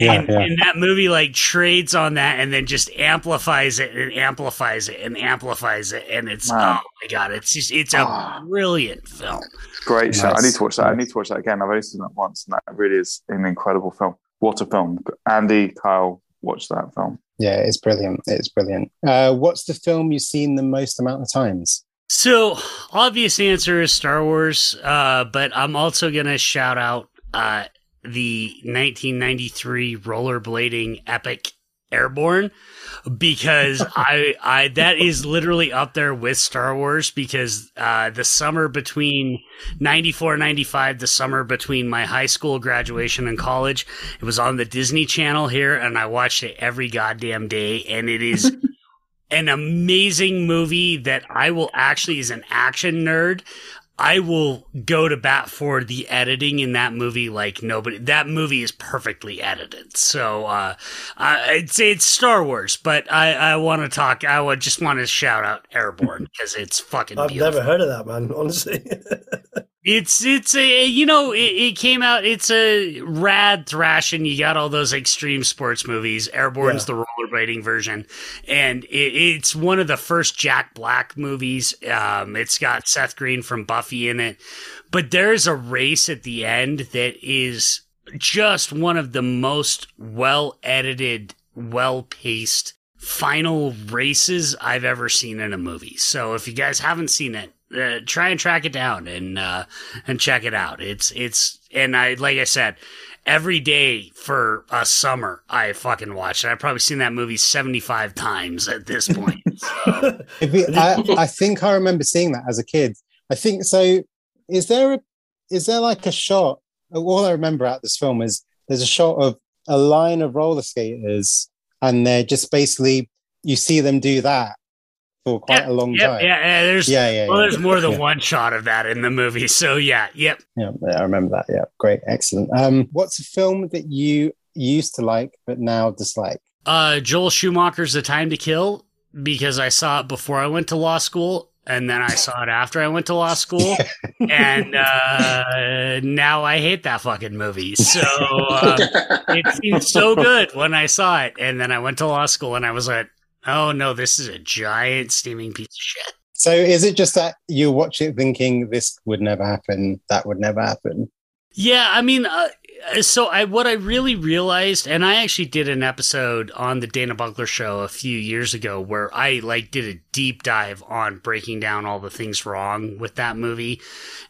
Yeah, and, yeah. and that movie like trades on that and then just amplifies it and amplifies it and amplifies it. And it's, Wow. oh my God, it's just, it's a Ah. brilliant film. Great show. I need to watch that. I need to watch that again. I've only seen that once, and that really is an incredible film. What a film. Andy, Kyle, watch that film. Yeah it's brilliant. It's brilliant. Uh what's the film you've seen the most amount of times? So, obvious answer is Star Wars, uh, but I'm also going to shout out uh, the 1993 rollerblading epic Airborne because I, I that is literally up there with Star Wars because uh, the summer between 94 95 the summer between my high school graduation and college it was on the Disney Channel here and I watched it every goddamn day and it is an amazing movie that I will actually, as an action nerd, I will go to bat for the editing in that movie like nobody. That movie is perfectly edited. So uh, I'd say it's Star Wars, but I, I want to talk. I would just want to shout out Airborne because it's fucking I've beautiful. never heard of that, man. Honestly, It's it's a you know it, it came out. It's a rad thrashing. You got all those extreme sports movies. Airborne's the rollerblading version, and it, it's one of the first Jack Black movies. Um, it's got Seth Green from Buffy in it, but there's a race at the end that is just one of the most well edited, well paced final races I've ever seen in a movie. So if you guys haven't seen it, uh, try and track it down and uh, and check it out. It's it's and I like I said, every day for a summer I fucking watch it. I've probably seen that movie seventy five times at this point. I, I think I remember seeing that as a kid. I think so. Is there a, is there like a shot? All I remember out this film is there's a shot of a line of roller skaters, and they're just basically you see them do that for quite yeah, a long time. Yeah, yeah, there's yeah, yeah. well, yeah. there's more than one shot of that in the movie. So yeah, yep. Yeah, I remember that. Yeah, great, excellent. Um, what's a film that you used to like but now dislike? Uh, Joel Schumacher's The Time to Kill because I saw it before I went to law school, and then I saw it after I went to law school, and uh, now I hate that fucking movie. So uh, it seemed so good when I saw it, and then I went to law school, and I was like, "Oh no, this is a giant steaming piece of shit." So is it just that you watch it thinking this would never happen, that would never happen? Yeah, I mean, uh, so I what I really realized, and I actually did an episode on the Dana Bunkler show a few years ago where I like did a deep dive on breaking down all the things wrong with that movie,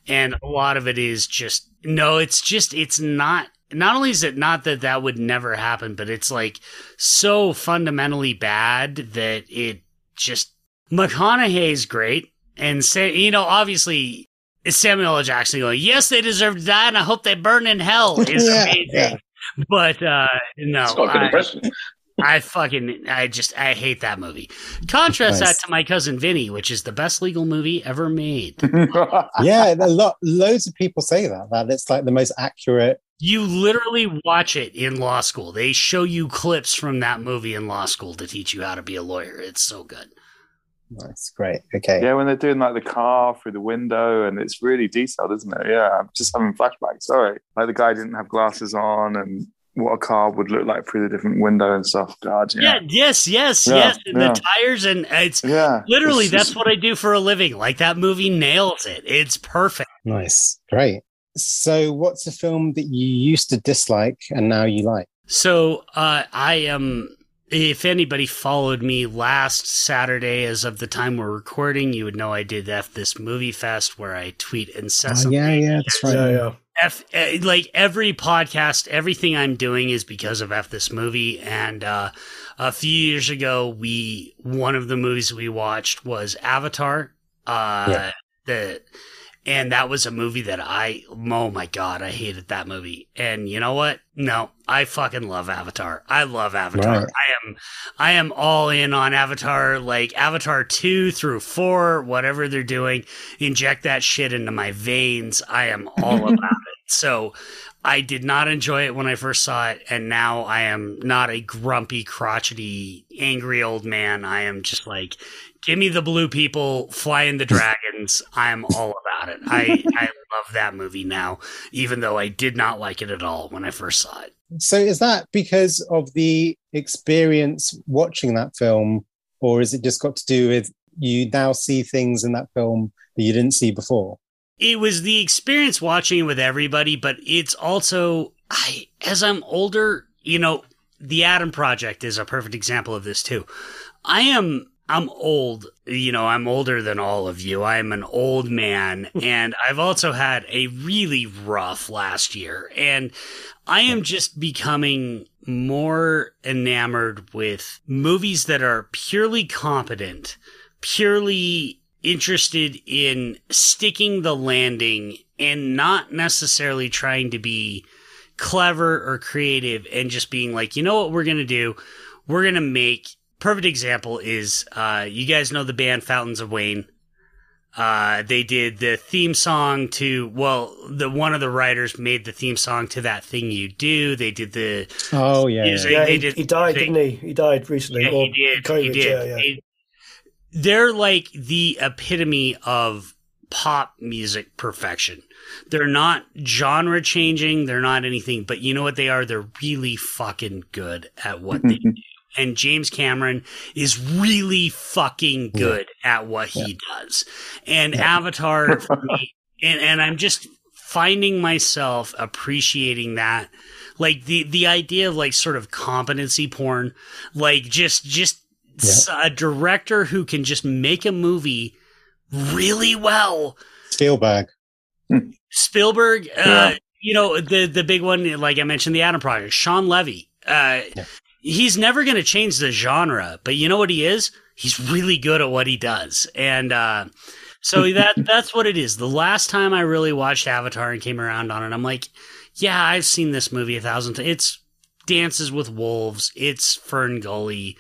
and a lot of it is just no, it's just it's not. Not only is it not that that would never happen, but it's like so fundamentally bad that it just McConaughey's great, and say you know obviously it's Samuel L. Jackson going, yes, they deserve to die, and I hope they burn in hell is Yeah, amazing. yeah. But uh, no, It's got a good I. I fucking, I just, I hate that movie. Contrast Nice. that to My Cousin Vinny, which is the best legal movie ever made. yeah, a lot, loads of people say that. That it's like the most accurate. You literally watch it in law school. They show you clips from that movie in law school to teach you how to be a lawyer. It's so good. That's great. Okay. yeah, when they're doing like the car through the window, and it's really detailed, isn't it? Yeah, I'm just having flashbacks. Sorry, like the guy didn't have glasses on, and what a car would look like through the different window and stuff. God, Yeah, yeah, yes, yes, Yeah, yes. And yeah. the tires, and it's yeah. literally It's that's just- what I do for a living. Like that movie nails it. It's perfect. Nice. Great. So, what's a film that you used to dislike and now you like? So uh, I am. If anybody followed me last Saturday, as of the time we're recording, you would know I did F this movie fest where I tweet Oh, incessantly. yeah, yeah, that's right. yeah, yeah. F uh, like every podcast, everything I'm doing is because of F this movie. And uh, a few years ago, we one of the movies we watched was Avatar. Uh, Yeah. The and that was a movie that I oh my god, I hated that movie. And you know what? No, I fucking love Avatar. I love Avatar. Right. I am I am all in on Avatar, like Avatar 2 through 4, whatever they're doing. Inject that shit into my veins. I am all about it. So I did not enjoy it when I first saw it, and now I am not a grumpy, crotchety, angry old man. I am just like, give me the blue people flying the dragons. I'm all about it. I, I love that movie now, even though I did not like it at all when I first saw it. So, is that because of the experience watching that film, or is it just got to do with you now see things in that film that you didn't see before? It was the experience watching it with everybody, but it's also I as I'm older, you know, the Adam Project is a perfect example of this too. I am I'm old, you know, I'm older than all of you. I'm an old man and I've also had a really rough last year and I am just becoming more enamored with movies that are purely competent, purely interested in sticking the landing and not necessarily trying to be clever or creative and just being like, you know what we're going to do? We're going to make perfect example is uh you guys know the band Fountains of Wayne. Uh, they did the theme song to well, the one of the writers made the theme song to that thing you do. They did the Oh yeah. music. Yeah, they he, did he died, they- didn't he? He died recently. Yeah, or he did. COVID, he did. Yeah, yeah. It- they're like the epitome of pop music perfection. They're not genre changing. They're not anything, but you know what they are? They're really fucking good at what they do. And James Cameron is really fucking good at what he does. And Avatar for me, and, and I'm just finding myself appreciating that. Like the, the idea of like sort of competency porn, like just, just s- a director who can just make a movie really well. Spielberg. Spielberg, uh, Yeah. you know, the the big one, like I mentioned, the Adam Project, Shawn Levy. Uh, Yeah. He's never going to change the genre, but you know what he is? He's really good at what he does, and uh, so that that's what it is. The last time I really watched Avatar and came around on it, I'm like, yeah, I've seen this movie a thousand times. It's Dances with Wolves, it's Fern Gully,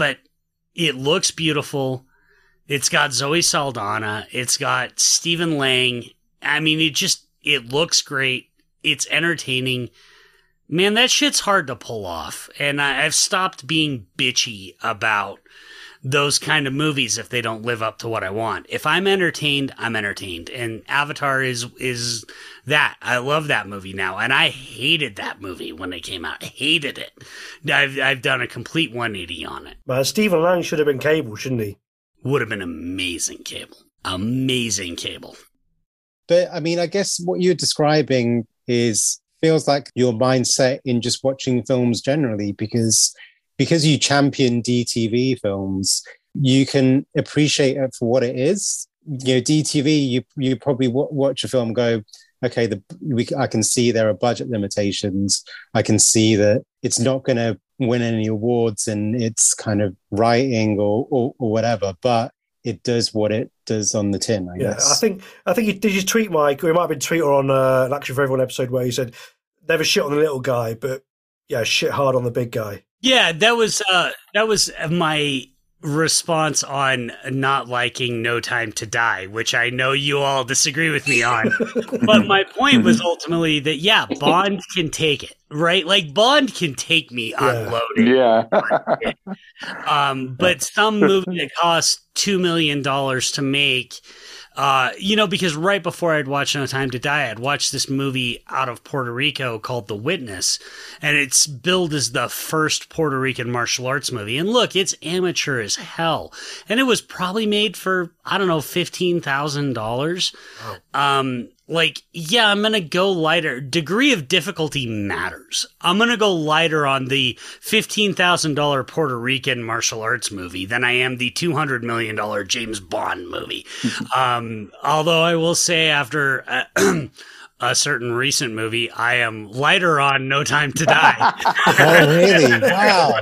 but it looks beautiful. It's got Zoe Saldana. It's got Stephen Lang. I mean, it just it looks great. It's entertaining. Man, that shit's hard to pull off, and I, I've stopped being bitchy about those kind of movies if they don't live up to what I want. If I'm entertained, I'm entertained, and Avatar is is that. I love that movie now, and I hated that movie when it came out. I hated it. I've I've done a complete 180 on it. Man, Stephen Lang should have been Cable, shouldn't he? Would have been amazing cable. Amazing cable. But I mean, I guess what you're describing is feels like your mindset in just watching films generally, because because you champion DTV films, you can appreciate it for what it is. You know, DTV, you you probably w- watch a film, and go, okay, the we, I can see there are budget limitations. I can see that it's not going to win any awards and its kind of writing or, or or whatever, but it does what it does on the tin. I Yeah, guess. I think I think you did you tweet Mike, or it might have been Twitter on uh, an Action for Everyone episode where he said never shit on the little guy, but yeah, shit hard on the big guy. Yeah, that was uh that was my response on not liking No Time to Die, which I know you all disagree with me on. but my point was ultimately that yeah, Bond can take it, right? Like Bond can take me Yeah. unloaded. yeah. Um, but some movie that costs two million dollars to make, uh, you know, because right before I'd watched No Time to Die, I'd watched this movie out of Puerto Rico called The Witness, and it's billed as the first Puerto Rican martial arts movie. And look, it's amateur as hell, and it was probably made for I don't know fifteen thousand dollars. Um, like, yeah, I'm gonna go lighter. Degree of difficulty matters. I'm gonna go lighter on the fifteen thousand dollar Puerto Rican martial arts movie than I am the two hundred million dollar James Bond movie. um, although I will say, after uh, a certain recent movie, I am lighter on No Time to Die. Oh, really? Wow.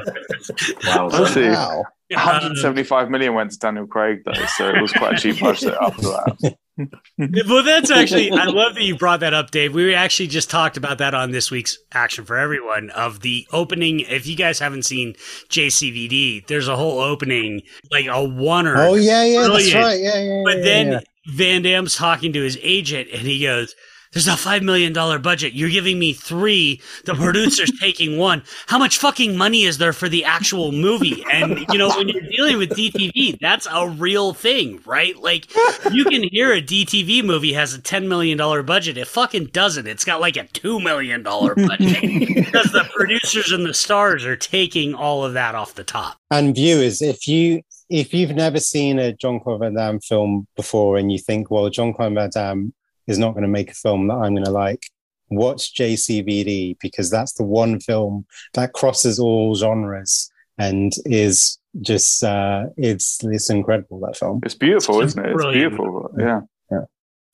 Wow. Let's see. Wow. 175 million went to Daniel Craig though, so it was quite a cheap budget after that. Well, that's actually, I love that you brought that up, Dave. We actually just talked about that on this week's Action for Everyone of the opening. If you guys haven't seen JCVD, there's a whole opening, like a oneer. Oh yeah, yeah, that's right. Yeah, yeah. But yeah, then yeah. Van Damme's talking to his agent and he goes, There's a $5 million budget. You're giving me three. The producer's taking one. How much fucking money is there for the actual movie? And, you know, when you're dealing with DTV, that's a real thing, right? Like, you can hear a DTV movie has a $10 million budget. It fucking doesn't. It's got like a $2 million budget because the producers and the stars are taking all of that off the top. and viewers, if you if you've never seen a Jean-Claude Van Damme film before and you think, well, Jean-Claude Van Damme is not going to make a film that I'm going to like, watch JCVD because that's the one film that crosses all genres and is just uh it's it's incredible that film. It's beautiful, It's isn't it? It's beautiful. Yeah. yeah.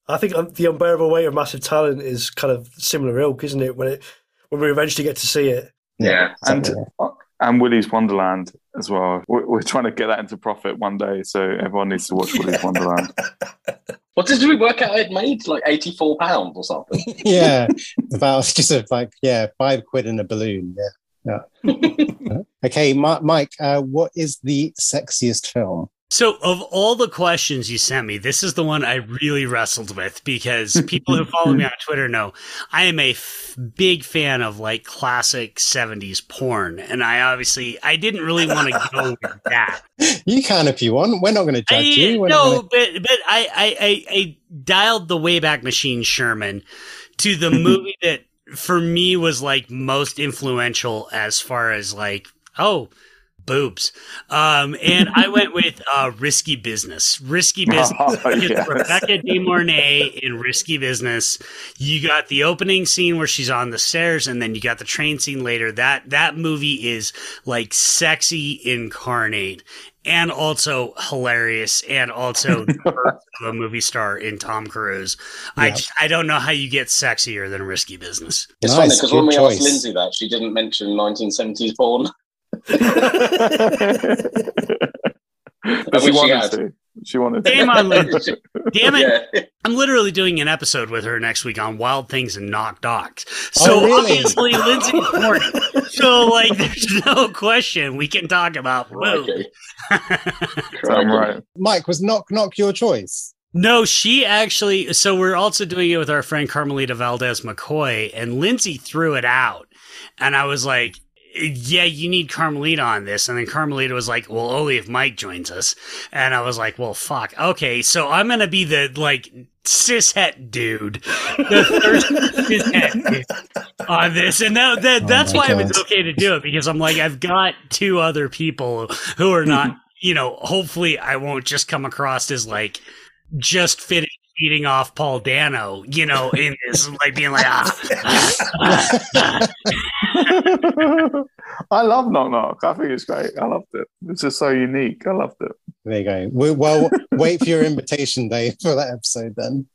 I think um, the unbearable weight of massive talent is kind of similar ilk, isn't it? When it when we eventually get to see it. Yeah. And exactly. and Willy's Wonderland as well. We're, we're trying to get that into profit one day, so everyone needs to watch Willy's Wonderland. What did we work out it made? Like eighty-four pounds or something. yeah, about just a, like yeah, five quid in a balloon. Yeah, yeah. okay, Ma- Mike, uh, what is the sexiest film? So, of all the questions you sent me, this is the one I really wrestled with because people who follow me on Twitter know I am a f- big fan of like classic 70s porn. And I obviously, I didn't really want to go with that. You can if you want. We're not going to I, judge you. We're no, gonna- but, but I, I, I, I dialed the Wayback Machine Sherman to the movie that for me was like most influential as far as like, oh, boobs. Um, and I went with uh, Risky Business. Risky Business. Oh, yes. Rebecca De Mornay in Risky Business. You got the opening scene where she's on the stairs, and then you got the train scene later. That that movie is like sexy incarnate, and also hilarious, and also the birth of a movie star in Tom Cruise. I just, I don't know how you get sexier than Risky Business. It's Nice, funny because when we choice. asked Lindsay that, she didn't mention 1970s porn. but she wish she wanted to. She wanted to. Damn on Lindsay. Damn it! Yeah. I'm literally doing an episode with her next week on Wild Things and Knock Docs. Oh, so Oh, really? obviously Lindsay's horny. So like, there's no question we can talk about boob. Crikey. I'm right. Mike, was knock knock your choice? No, she actually. So we're also doing it with our friend Carmelita Valdez McCoy, and Lindsay threw it out, and I was like. Yeah, you need Carmelita on this. And then Carmelita was like, well, only if Mike joins us. And I was like, well, fuck. Okay, so I'm going to be the, like, cishet dude. The thirsty cishet dude on this. And that, that, Oh that's my why it was okay to do it because I'm like, I've got two other people who are not, you know, hopefully I won't just come across as like, just finished eating off Paul Dano, you know, in this, like being like, ah. I love Knock Knock. I think it's great. I loved it. It's just so unique. I loved it. There you go. We- Well, wait for your invitation, Dave, for that episode then.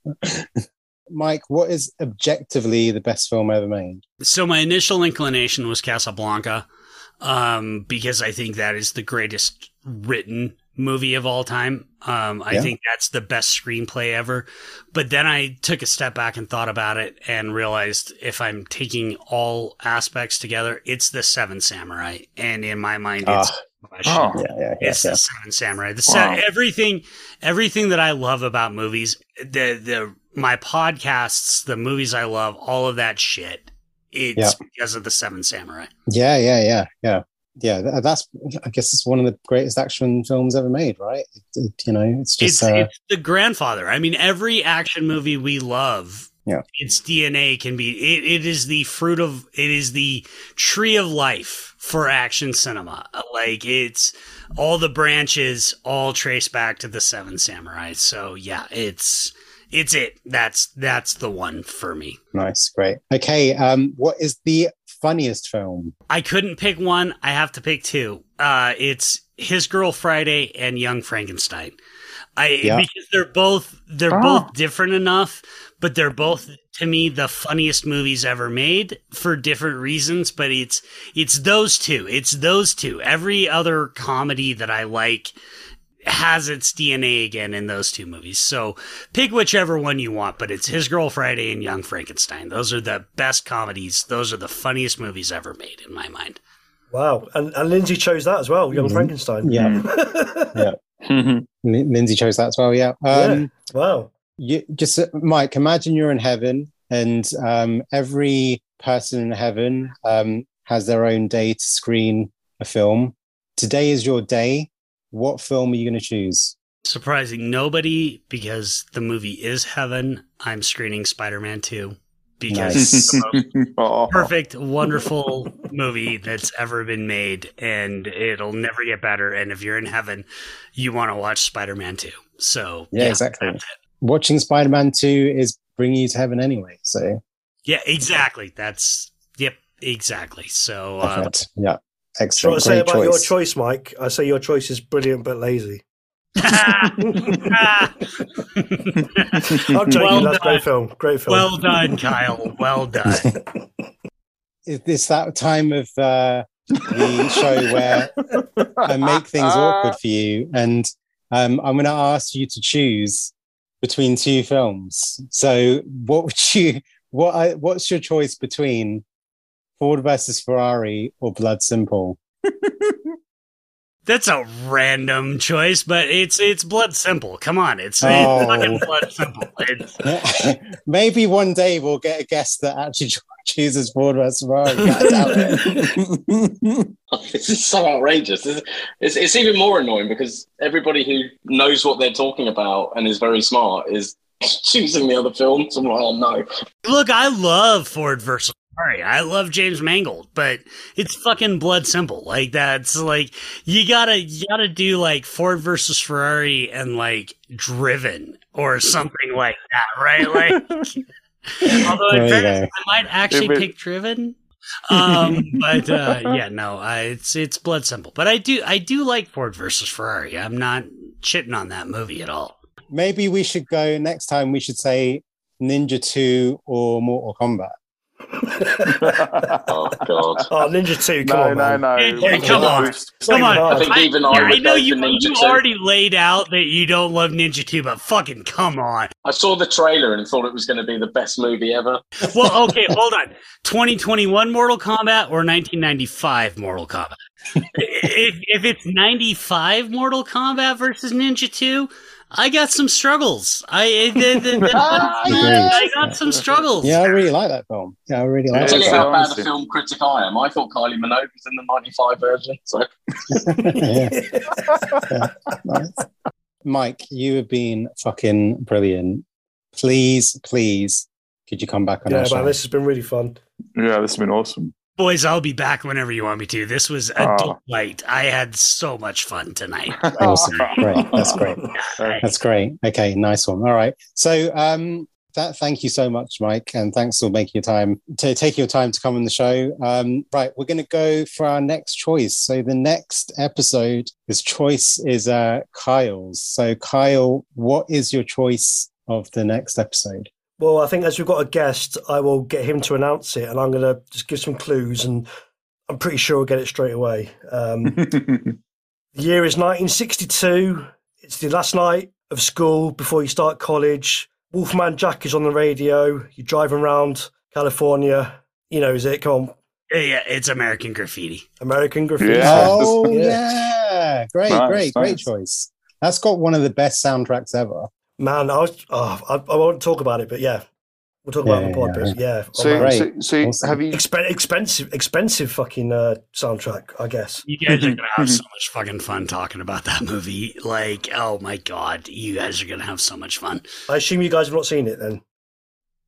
Mike, what is objectively the best film ever made? So my initial inclination was Casablanca, um, because I think that is the greatest written movie of all time. Um, I Yeah. think that's the best screenplay ever. But then I took a step back and thought about it and realized if I'm taking all aspects together, it's the Seven Samurai, and in my mind, it's Oh, Yeah, yeah, yeah. it's yeah. the Seven Samurai. The Wow. se- everything, everything that I love about movies, the the my podcasts, the movies I love, all of that shit. It's Yeah. because of the Seven Samurai. Yeah, yeah, yeah, yeah, yeah. That's, I guess, it's one of the greatest action films ever made, right? It, it, you know, it's It's just, uh, it's the grandfather. I mean, every action movie we love. Yeah. Its DNA can be it, it is the fruit of it is the tree of life for action cinema. Like it's all the branches all trace back to the seven samurai. So yeah, it's it's it. That's that's the one for me. nice, great. Okay, um, what is the funniest film? I couldn't pick one. I have to pick two. Uh, it's His Girl Friday and Young Frankenstein. I Yeah. because they're both they're Oh. both different enough, but they're both to me the funniest movies ever made for different reasons. But it's it's those two. It's those two. Every other comedy that I like has its DNA again in those two movies. So pick whichever one you want, but it's His Girl Friday and Young Frankenstein. Those are the best comedies. Those are the funniest movies ever made in my mind. Wow. And, and Lindsay chose that as well, Young Mhm. Frankenstein. Yeah, Lin- Lindsay chose that as well. Yeah. Um, Wow. you just uh, Mike, imagine you're in heaven, and um, every person in heaven um, has their own day to screen a film. Today is your day. What film are you going to choose? Surprising nobody because the movie is heaven. I'm screening Spider Man 2 because Nice. it's the most perfect, wonderful movie that's ever been made, and it'll never get better. And if you're in heaven, you want to watch Spider Man 2. So, Yeah, exactly. that's. Watching Spider Man 2 is bringing you to heaven anyway. So, Yeah, exactly. That's, yep, exactly. So, uh, perfect. Yeah. So what I Excellent. say Great about your choice. choice, Mike? I say your choice is brilliant but lazy. I'm joking. Well That's done. great film. Great film. well done, Kyle. Well done. Is this that time of uh, the show where I make things awkward for you, and um, I'm going to ask you to choose between two films. So, what would you? What? I, what's your choice between Ford versus Ferrari or Blood Simple? That's a random choice, but it's it's blood simple. Come on, it's, Oh. it's fucking blood simple. It's, Maybe one day we'll get a guest that actually chooses Ford versus Ferrari. I this is so outrageous. This is- It's, it's even more annoying because everybody who knows what they're talking about and is very smart is choosing the other films. I'm like, oh no. look, I love Ford versus Ferrari. I love James Mangold, but it's fucking blood simple. Like that's like you gotta you gotta do like Ford versus Ferrari and like Driven or something like that, right? Like, although in fairness. I might actually was- pick Driven. um but uh yeah no I, it's it's blood simple but i do i do like ford versus ferrari i'm not shitting on that movie at all Maybe we should go next time. We should say Ninja Two or Mortal Kombat. Oh god. Oh, Ninja 2, come no, on, no, man. no. Yeah, yeah, come on. Come on. I think even I yeah, would know you, Ninja you 2. already laid out that you don't love Ninja 2, but fucking come on. I saw the trailer and thought it was going to be the best movie ever. Well, okay, hold on. 2021 Mortal Kombat or 1995 Mortal Kombat? if, if it's 95 Mortal Kombat versus Ninja 2, I got some struggles. I the, the, the- ah, I got some struggles. Yeah, I really like that film. Yeah, I really like tell Yeah, you it. how bad a film critic I am. I thought Kylie Minogue was in the 95 version. So Yeah. Yeah, nice. Mike, you have been fucking brilliant. Please, please, could you come back on Yeah, our show? this has been really fun. Yeah, this has been awesome. Boys, I'll be back whenever you want me to. This was a Oh. delight. I had so much fun tonight. Awesome. Great. That's great. That's great. Okay, nice one. All right. So, um, that, thank you so much, Mike, and thanks for making your time to take your time to come on the show. Um, right, we're going to go for our next choice. So, the next episode, this choice is uh, Kyle's. So, Kyle, what is your choice of the next episode? Well, I think as we've got a guest, I will get him to announce it, and I'm going to just give some clues, and I'm pretty sure we'll get it straight away. Um, the year is 1962. It's the last night of school before you start college. Wolfman Jack is on the radio. You're driving around California. You know, is it? Come on, Yeah, yeah, it's American Graffiti. American Graffiti. Yeah. Oh, Yeah. yeah. Great, Nice, great, great choice. That's got one of the best soundtracks ever. Man, I was. Oh, I, I won't talk about it, but yeah, we'll talk about it Yeah, on the pod. yeah, But yeah, so, man. So, so Awesome. have you? Expen- expensive, expensive fucking uh, soundtrack, I guess. You guys are gonna have so much fucking fun talking about that movie. Like, oh my god, you guys are gonna have so much fun. I assume you guys have not seen it then.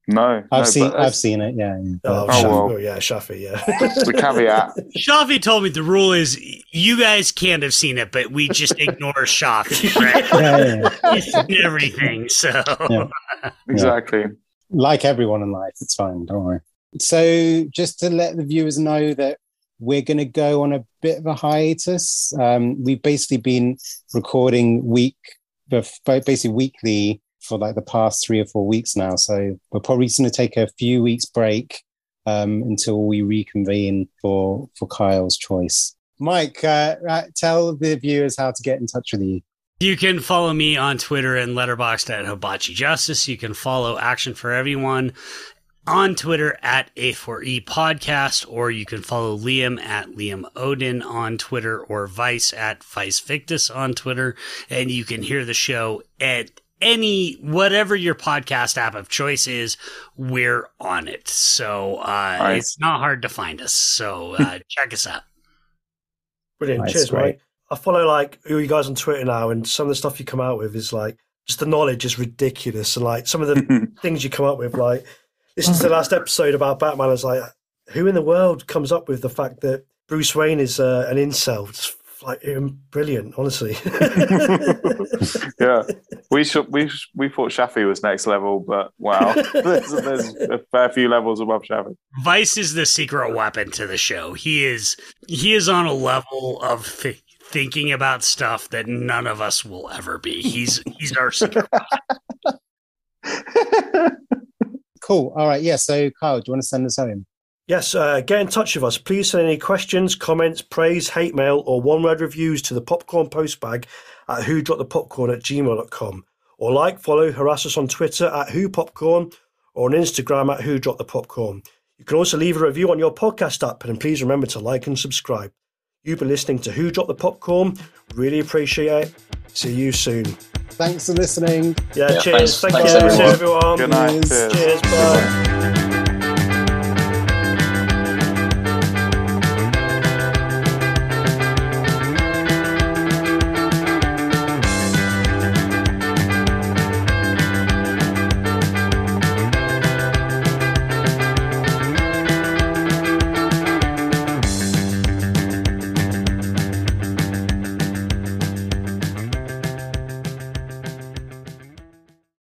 No, I've no, seen, I've seen it. Yeah, yeah. Oh, Oh, Shafi, well. oh, yeah, Shafi, yeah. the caveat. Shafi told me the rule is you guys can't have seen it, but we just ignore Shafi, right? yeah, yeah, yeah. Seen everything, so Yeah. Exactly. like everyone in life, it's fine. Don't worry. So, just to let the viewers know that we're going to go on a bit of a hiatus. Um, we've basically been recording week, basically weekly for like the past three or four weeks now. So, we're probably going to take a few weeks break um, until we reconvene for for Kyle's choice. Mike, uh, uh, tell the viewers how to get in touch with you. You can follow me on Twitter and Letterboxd at Hibachi Justice. You can follow Action for Everyone on Twitter at A4E Podcast, or you can follow Liam at Liam Odin on Twitter, or Vice at Vice Victus on Twitter. And you can hear the show at any whatever your podcast app of choice is, we're on it. So uh, Nice. it's not hard to find us. So uh, check us out. Brilliant. Nice, Cheers, great. mate. I follow like all you guys on Twitter now, and some of the stuff you come out with is like just the knowledge is ridiculous, and like some of the things you come up with, like this is the last episode about Batman. I was like, who in the world comes up with the fact that Bruce Wayne is uh, an incel? It's like brilliant, honestly. yeah, we should, we sh- we thought Shafi was next level, but wow, there's, there's a fair few levels above Shafi. Vice is the secret weapon to the show. He is he is on a level of th- thinking about stuff that none of us will ever be. He's he's our secret. Cool. All right. Yeah. So, Kyle, do you want to send us home? Yes, uh, get in touch with us. Please send any questions, comments, praise, hate mail, or one word reviews to the popcorn postbag at who dropped the popcorn at gmail.com. Or like, follow, harass us on Twitter at who popcorn or on Instagram at who dropped the popcorn. You can also leave a review on your podcast app and please remember to like and subscribe. You've been listening to Who Dropped the Popcorn. Really appreciate it. See you soon. Thanks for listening. Yeah, Yeah, cheers. thanks- Thank thanks, you, everyone. everyone. Good night. Cheers. Cheers. Cheers. Bye.